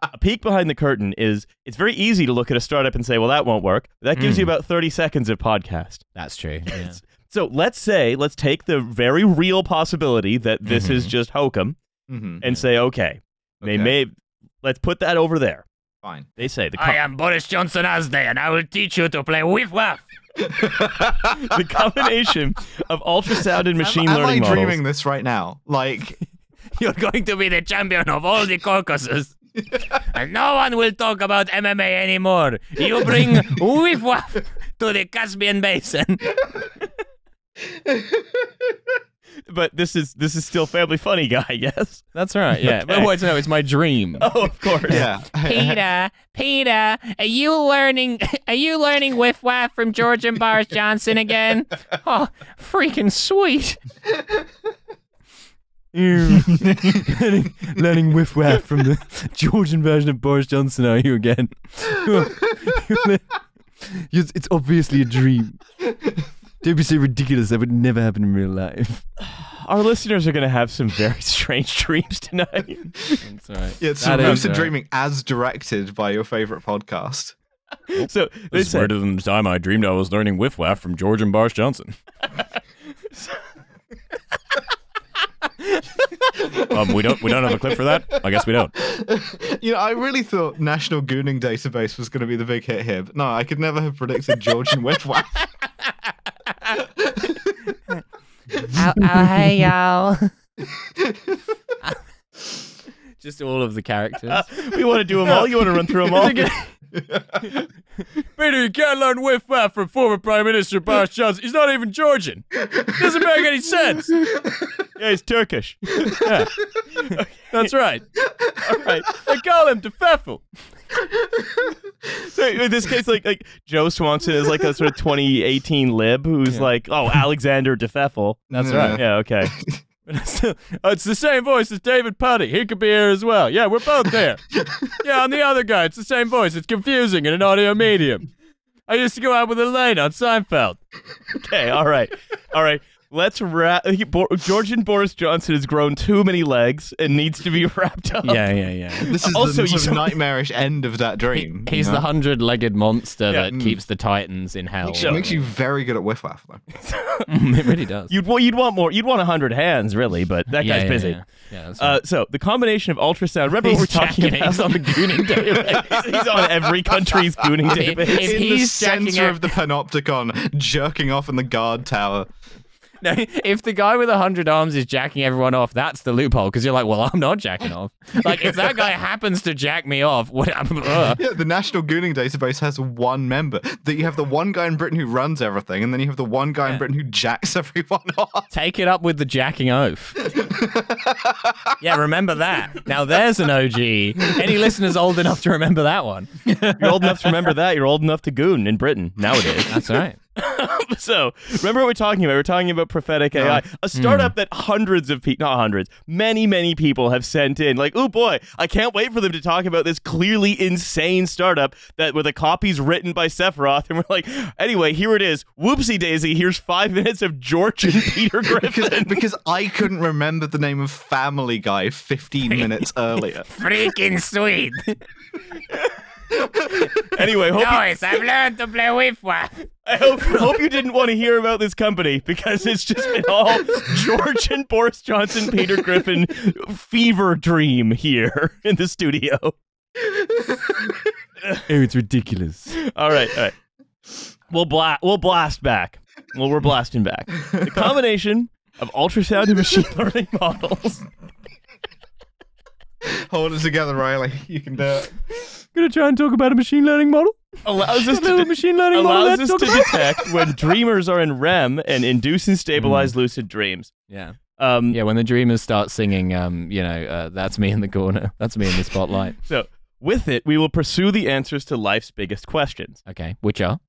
a peek behind the curtain is it's very easy to look at a startup and say, well, that won't work. That gives you Mm. about 30 seconds of podcast. That's true. Yeah. So let's say, let's take the very real possibility that this is Mhm. just hokum Mhm. and say, okay, they may, let's put that over there. Fine. They say the, I am Boris Johnson Asday, and I will teach you to play whiff waff. the combination of ultrasound and machine am, am learning I models. dreaming this right now? Like, You're going to be the champion of all the Caucasus. and no one will talk about MMA anymore. You bring whiff waff to the Caspian Basin. But this is this is still Family Funny Guy, yes? That's right. Yeah. Okay. But wait, no, it's my dream. Oh, of course. yeah. Peter, Peter, are you learning? Are you learning whiff waff from George and Boris Johnson again? Oh, freaking sweet! learning, learning whiff waff from the Georgian version of Boris Johnson. Are you again? it's, it's obviously a dream. Don't be so ridiculous. That would never happen in real life. Our listeners are going to have some very strange dreams tonight. That's right. Yeah, it's That is, lucid uh, dreaming as directed by your favorite podcast. So they said, than the time I dreamed I was learning whiff waff from George and Boris Johnson. um, we don't we don't have a clip for that. I guess we don't. you know, I really thought National Gooning Database was going to be the big hit here, but no, I could never have predicted Georgian whiff waff. Oh, hey y'all. Just all of the characters. we want to do them all. You want to run through them all? Peter, you can't learn whiff waff from former Prime Minister Boris Johnson. He's not even Georgian. Doesn't make any sense. yeah, he's Turkish. Yeah. That's right. All right. They call him de Pfeffel. So in this case, like like Joe Swanson is like a sort of 2018 lib who's Yeah. like, oh, Alexander de Pfeffel. That's Yeah. right. Yeah, okay. it's the same voice as David Puddy. He could be here as well. Yeah, we're both there. yeah, I'm the other guy. It's the same voice. It's confusing in an audio medium. I used to go out with Elaine on Seinfeld. Okay, all right. All right. Let's wrap. He, Bo- Georgian Boris Johnson has grown too many legs and needs to be wrapped up. Yeah, yeah, yeah. This is Also, the sort of nightmarish end of that dream. He's you the hundred-legged monster Yeah. that Mm. keeps the Titans in hell. Makes you, makes you very good at whiff waff, though. Mm, it really does. You'd, wa- you'd want more. You'd want 100 hands, really, but that yeah, guy's yeah, busy. Yeah, yeah that's Uh, so the combination of ultrasound. Remember he's what we're talking jacking it. about? He's on the gooning database. he's on every country's gooning If- database. if In the he's jacking center of the panopticon, jerking off in the guard tower. No, if the guy with a hundred arms is jacking everyone off, that's the loophole. Because you're like, well, I'm not jacking off. Like, if that guy happens to jack me off, what? Uh, Yeah, the National Gooning Database has one member. That you have the one guy in Britain who runs everything, and then you have the one guy in Britain who jacks everyone off. take it up with the jacking oath. yeah, remember that. Now there's an OG. Any listeners old enough to remember that one? You're old enough to remember that. You're old enough to goon in Britain nowadays. That's right. So remember what we're talking about? We're talking about prophetic AI, a startup hmm. that hundreds of people, not hundreds, many, many people have sent in. Like, oh boy, I can't wait for them to talk about this clearly insane startup that with the copies written by Sephiroth. And we're like, anyway, here it is. Whoopsie daisy. Here's five minutes of George and Peter because, Griffin. because I couldn't remember the name of Family Guy 15 minutes earlier. Freaking sweet. anyway, hope you, I've learned to play with waff. I hope, hope you didn't want to hear about this company because it's just been all George and Boris Johnson, Peter Griffin fever dream here in the studio. Oh, it's ridiculous. All right, all right. We'll bla- we'll blast back. Well, we're blasting back. The combination of ultrasound and machine learning models. Hold it together, Riley. You can do it. Gonna try and talk about a machine learning model. allows us A little to machine learning model. allows let's us to detect when dreamers are in REM and induce and stabilize lucid dreams. Yeah. Um, Yeah, when the dreamers start singing, um, you know, uh, that's me in the corner. That's me in the spotlight. So, with it, we will pursue the answers to life's biggest questions. Okay, which are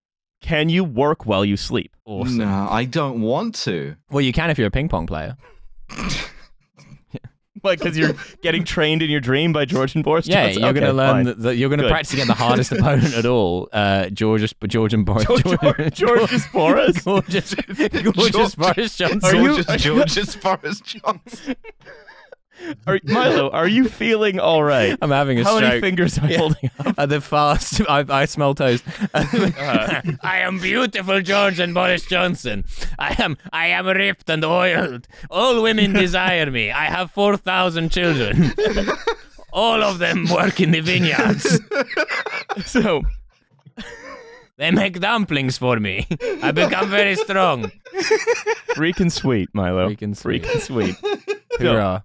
Can you work while you sleep? awesome. No, I don't want to. Well, you can if you're a ping pong player. Like, because you're getting trained in your dream by George and Boris Yeah, Johnson? you're Okay, gonna learn fine. that, that you're gonna Good. practice against the hardest opponent at all, uh, George, George and Boris. George- George's Boris? Gorgeous, gorgeous Boris Johnson. Are you- George's, George's Boris Johnson. Are, Milo, are you feeling all right? I'm having a How stroke. many fingers are you holding up? Uh, the fast. I, I smell toast. Uh, I am beautiful, George and Boris Johnson. I am. I am ripped and oiled. All women desire me. I have four thousand children. All of them work in the vineyards. So, They make dumplings for me. I become very strong. Freaking sweet, Milo. Freaking and Freak and sweet. Hoorah.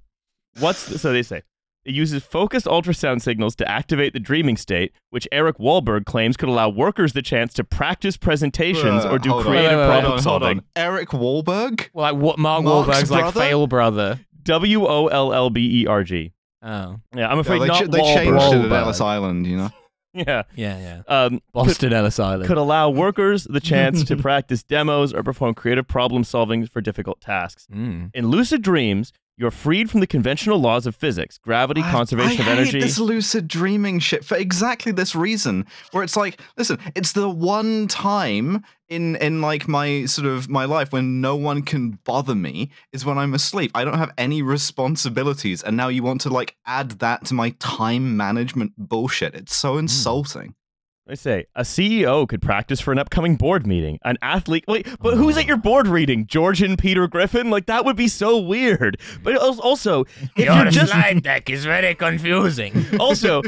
What's the, so they say it uses focused ultrasound signals to activate the dreaming state, which Eric Wollberg claims could allow workers the chance to practice presentations Uh, or do hold on. creative Wait, wait, wait, problem Hold on, hold solving. on. Eric Wollberg? Well, like what Mark Mark's Wahlberg's like brother? fail brother. W O L L B E R G. Oh. Yeah, I'm Yeah, afraid they not ch- they Wahlberg. changed it at Wahlberg. Ellis Island, you know? Yeah. Yeah, yeah. Um, could, Boston Ellis Island. could allow workers the chance to practice demos or perform creative problem solving for difficult tasks. Mm. In lucid dreams, You're freed from the conventional laws of physics, gravity, I- conservation I of energy. This lucid dreaming shit for exactly this reason, where it's like, listen, it's the one time in in like my sort of my life when no one can bother me is when I'm asleep. I don't have any responsibilities, and now you want to like add that to my time management bullshit. It's so hmm. insulting. I say a CEO could practice for an upcoming board meeting. An athlete, wait, but who's at your board reading? George and Peter Griffin? Like that would be so weird. But also, if you're just deck is very confusing. also,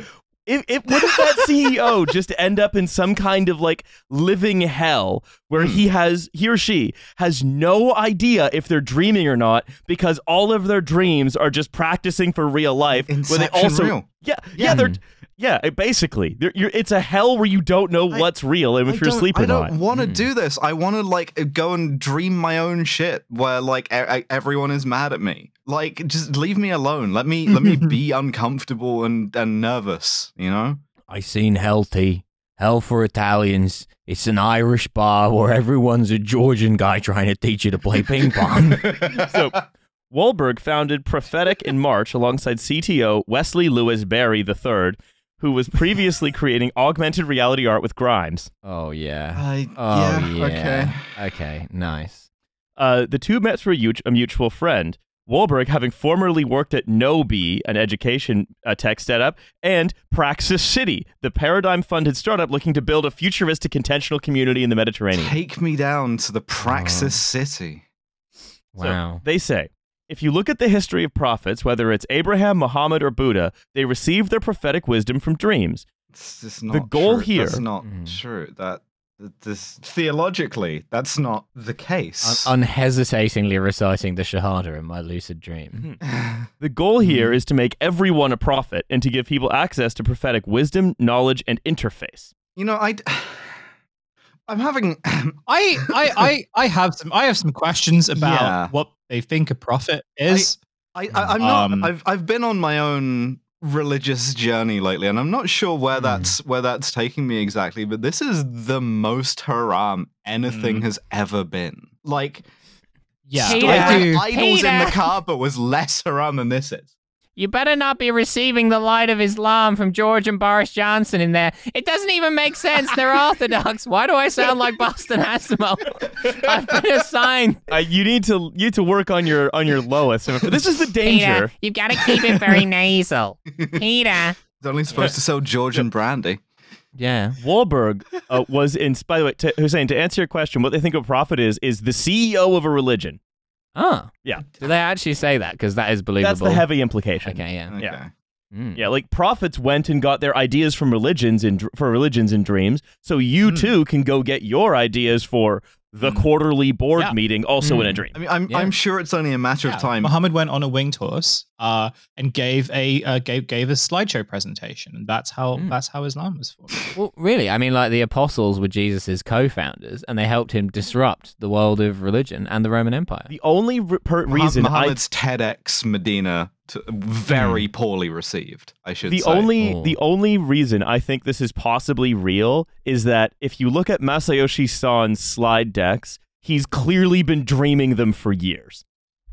if, if wouldn't that CEO just end up in some kind of like living hell where he has he or she has no idea if they're dreaming or not because all of their dreams are just practicing for real life. where they also real. yeah yeah they're hmm. Yeah it- basically you're, it's a hell where you don't know I- what's real and if you're don't- I don't want to Hmm. do this. I want to like go and dream my own shit where like e- everyone is mad at me. Like just leave me alone. Let me let me be uncomfortable and and nervous, you know? I seen Hell Tea. Hell for Italians. It's an Irish bar where everyone's a Georgian guy trying to teach you to play ping pong. So Wollberg founded Prophetic in March alongside CTO Wesley Lewis Barry III, who was previously creating augmented reality art with Grimes. oh yeah. I, Oh yeah, yeah. okay. Okay. Nice. Uh, the two met through a mutual friend. Wollberg, having formerly worked at Nobi, an education uh, tech startup, and Praxis City, the paradigm funded startup looking to build a futuristic intentional community in the Mediterranean. Take me down to the Praxis City. So, Wow. they say if you look at the history of prophets, whether it's Abraham, Muhammad, or Buddha, they received their prophetic wisdom from dreams. It's just not goal true. here- That's not Mhm. true. That that this theologically, that's not the case. Un- unhesitatingly reciting the Shahada in my lucid dream. The goal here is to make everyone a prophet and to give people access to prophetic wisdom, knowledge, and interface. you know, I I'm having I, I, I, I have some I have some questions about Yeah. what they think a prophet is. I, I I'm not Um, I've I've been on my own religious journey lately and I'm not sure where Hmm. that's where that's taking me exactly but this is the most haram anything Mm. has ever been like yeah, Peter, I do. idols in the car, but was less haram than this is You better not be receiving the light of Islam from George and Boris Johnson in there. It doesn't even make sense. They're Orthodox. Why do I sound like Boston Asimov? I've been assigned. Uh, you need to you need to work on your on your lowest. This is the danger. Peter, you've got to keep it very nasal. Peter. it's only supposed to sell Georgian brandy Yeah. Wahlberg uh, was in. By the way, to, Hussein, to answer your question, what they think a prophet is is the CEO of a religion. Oh. Yeah. Do they actually say that? Because that is believable. That's the heavy implication. Okay, yeah. okay Yeah. Mm. Yeah, like prophets went and got their ideas from religions in for religions and dreams. So you Hmm. too can go get your ideas for the Hmm. quarterly board Yeah. meeting, also in a Hmm. dream. I mean I'm Yeah. I'm sure it's only a matter Yeah, of time Muhammad went on a winged horse uh, and gave a uh, gave gave a slideshow presentation, and that's how Mm. that's how Islam was formed. Well, really, I mean, like the apostles were Jesus's co-founders, and they helped him disrupt the world of religion and the Roman Empire. The only re- per- Muha- reason I Muhammad's TEDx Medina to, very poorly received I should the say only Oh. the only reason I think this is possibly real is that if you look at Masayoshi Son's slide decks, he's clearly been dreaming them for years.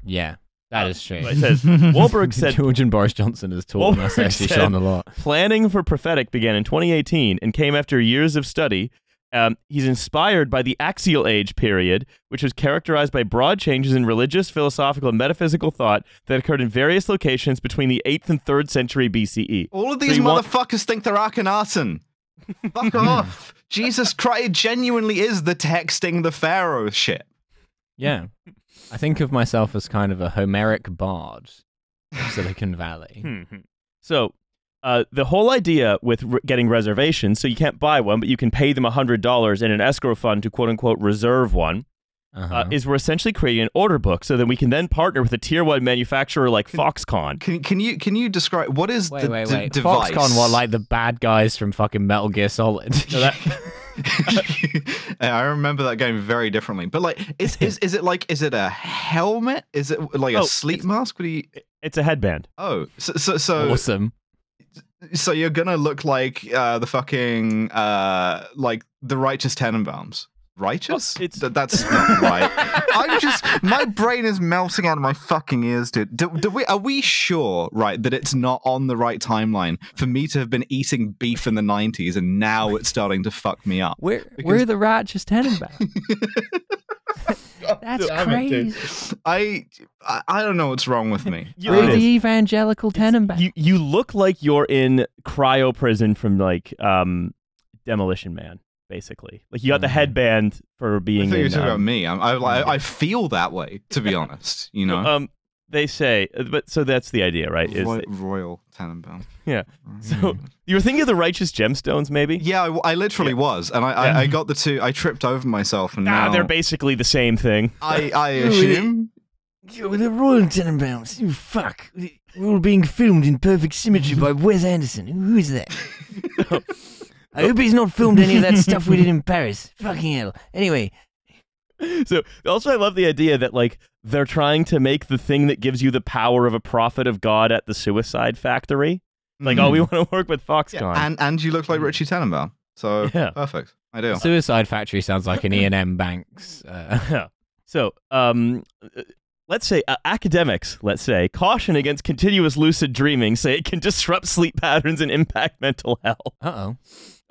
Yeah, that is true. It says Wollberg said George and Boris Johnson has taught Wahlberg Masayoshi said- Son a lot. planning for prophetic began in 2018 and came after years of study. Um, he's inspired by the Axial Age period, which was characterized by broad changes in religious, philosophical, and metaphysical thought that occurred in various locations between the 8th and 3rd century BCE. All of So these want- motherfuckers think they're Akhenaten. Fuck off. Jesus Christ genuinely is the texting the Pharaoh shit. Yeah, I think of myself as kind of a Homeric bard of Silicon Valley. Mhm. So, uh, the whole idea with re- getting reservations, so you can't buy one, but you can pay them $100 in an escrow fund to quote unquote reserve one, Uh-huh. uh, is we're essentially creating an order book so that we can then partner with a tier one manufacturer like Foxconn. Can, can you can you describe what is wait, the wait, d- device? Foxconn were like the bad guys from fucking Metal Gear Solid. So that- I remember that game very differently. But like, is is is it like is it a helmet? Is it like Oh, a sleep mask? What do you? it's a headband. Oh, so so so, awesome. so you're gonna look like uh, the fucking uh, like the righteous Tenenbaums, righteous. Well, it's- Th- that's not right. I'm just my brain is melting out of my fucking ears, dude. Do, do we are we sure, right, that it's not on the right timeline for me to have been eating beef in the '90s and now it's starting to fuck me up? We're Because- we're the righteous Tenenbaum. That's Damn it, crazy. I, I I don't know what's wrong with me. You- We're it the is. evangelical Tenenbaum. You you look like you're in cryo prison from like um Demolition Man, basically. Like you got the Mhm. headband for being. I being think you're in. talking about um, me. I'm, I, I I feel that way, to be honest. You know, um, they say, but so that's the idea, right? Is Roy- that- Royal Tenenbaum. Yeah. So- you were thinking of the righteous gemstones, maybe? Yeah, I, I literally was, and I, Yeah. I, I got the two. I tripped over myself, and Ah, now they're basically the same thing. I, I assume. Yo, the Royal Tenenbaums. You fuck. We're all being filmed in perfect symmetry by Wes Anderson. Who is that? I hope he's not filmed any of that stuff we did in Paris. Fucking hell. Anyway, So also, I love the idea that like they're trying to make the thing that gives you the power of a prophet of God at the suicide factory. Like, oh, we want to work with Foxconn. Yeah, and and you look like Richie Tenenbaum, so Yeah. perfect. I do. Suicide Factory sounds like an Iain M. Banks. Uh, So, um, uh, let's say uh, academics, let's say, caution against continuous lucid dreaming, say it can disrupt sleep patterns and impact mental health. uh-oh.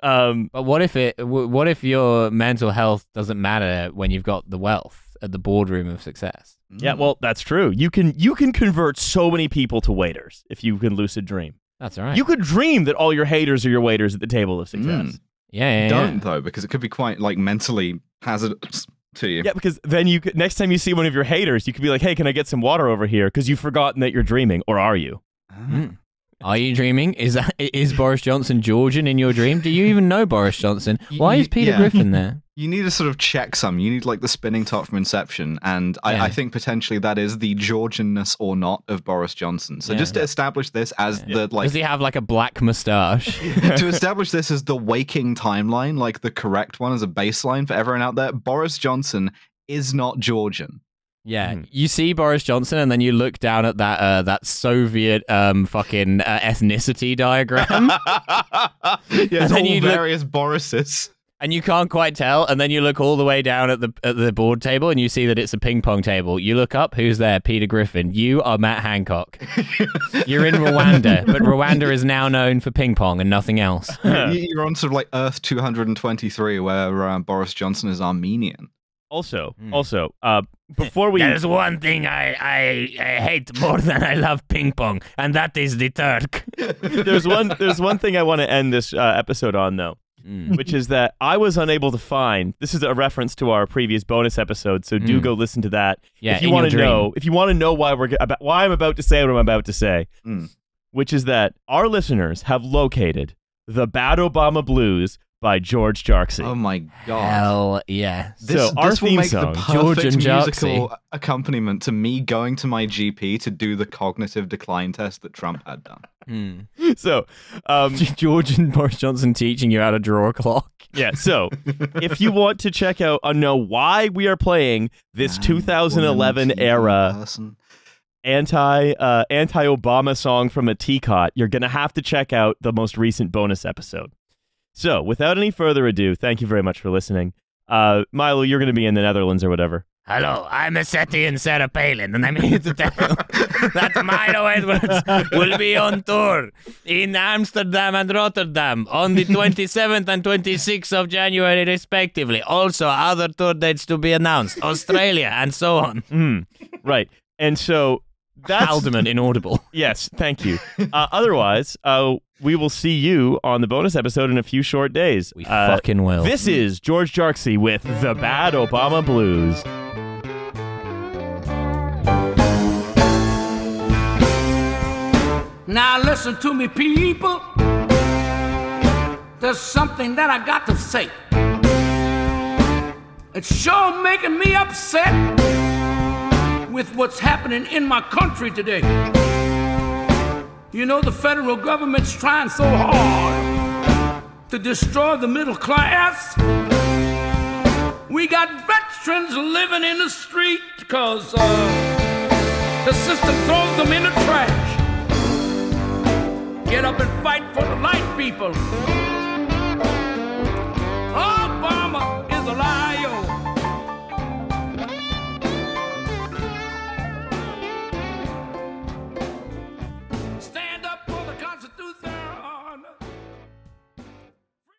Um, But what if it? What if your mental health doesn't matter when you've got the wealth at the boardroom of success? yeah, Mm. well, that's true. You can you can convert so many people to waiters if you can lucid dream. That's all right. You could dream that all your haters are your waiters at the table of success. Mm. yeah, yeah, yeah. don't though, because it could be quite like mentally hazardous to you. Yeah, because then you could, next time you see one of your haters, you could be like, "Hey, can I get some water over here?" Because you've forgotten that you're dreaming, or are you? Ah. Mm. Are you dreaming? Is that is Boris Johnson Georgian in your dream? Do you even know Boris Johnson? Why is Peter yeah. Griffin there? You need to sort of check some. You need like the spinning top from Inception, and I, Yeah. I think potentially that is the Georgianness or not of Boris Johnson. So Yeah. just to establish this as the like Does he have like a black moustache? to establish this as the waking timeline, like the correct one as a baseline for everyone out there, Boris Johnson is not Georgian. Yeah, Mhm. you see Boris Johnson, and then you look down at that uh, that Soviet um fucking uh, ethnicity diagram, yeah, it's then all you look- various Borises. and you can't quite tell. And then you look all the way down at the at the board table, and you see that it's a ping pong table. You look up, who's there? Peter Griffin. You are Matt Hancock. You're in Rwanda, but Rwanda is now known for ping pong and nothing else. You- You're on sort of like Earth 223, where uh, Boris Johnson is Armenian. Also, Mm. also, uh, before we There's one thing I, I, I hate more than I love ping pong, and that is the Turk. there's one there's one thing I want to end this uh, episode on though, Mm. which is that I was unable to find. This is a reference to our previous bonus episode, so do Mm. go listen to that Yeah, if you want to know. If you want to know why we're about why I'm about to say what I'm about to say, Mm. which is that our listeners have located the Bad Obama Blues by George Jarksy. Oh my god. Hell yes. This, So, our this will theme make song, the George perfect and musical accompaniment to me going to my GP to do the cognitive decline test that Trump had done. Mm. so, um, George and Boris Johnson teaching you how to draw a clock. yeah. So, if you want to check out or know why we are playing this Man, 2011 era person. anti uh, anti Obama song from a teacot, you're gonna have to check out the most recent bonus episode. So, without any further ado, thank you very much for listening. Uh, Milo, you're gonna be in the Netherlands or whatever. Hello, I'm Massetti and Sarah Palin, and I'm here to tell you that Milo Edwards will be on tour in Amsterdam and Rotterdam on the 27th and 26th of January, respectively. Also, other tour dates to be announced, Australia, and so on. Mm, right. And so that's Haldeman inaudible. yes, thank you. Uh, otherwise, uh, we will see you on the bonus episode in a few short days. We Uh, fucking will. This is George Jarksy with the Bad Obama Blues. Now listen to me, people. There's something that I got to say. It's sure making me upset with what's happening in my country today. You know, the federal government's trying so hard to destroy the middle class. We got veterans living in the street because uh, the system throws them in the trash. Get up and fight for the light people. Obama is a liar.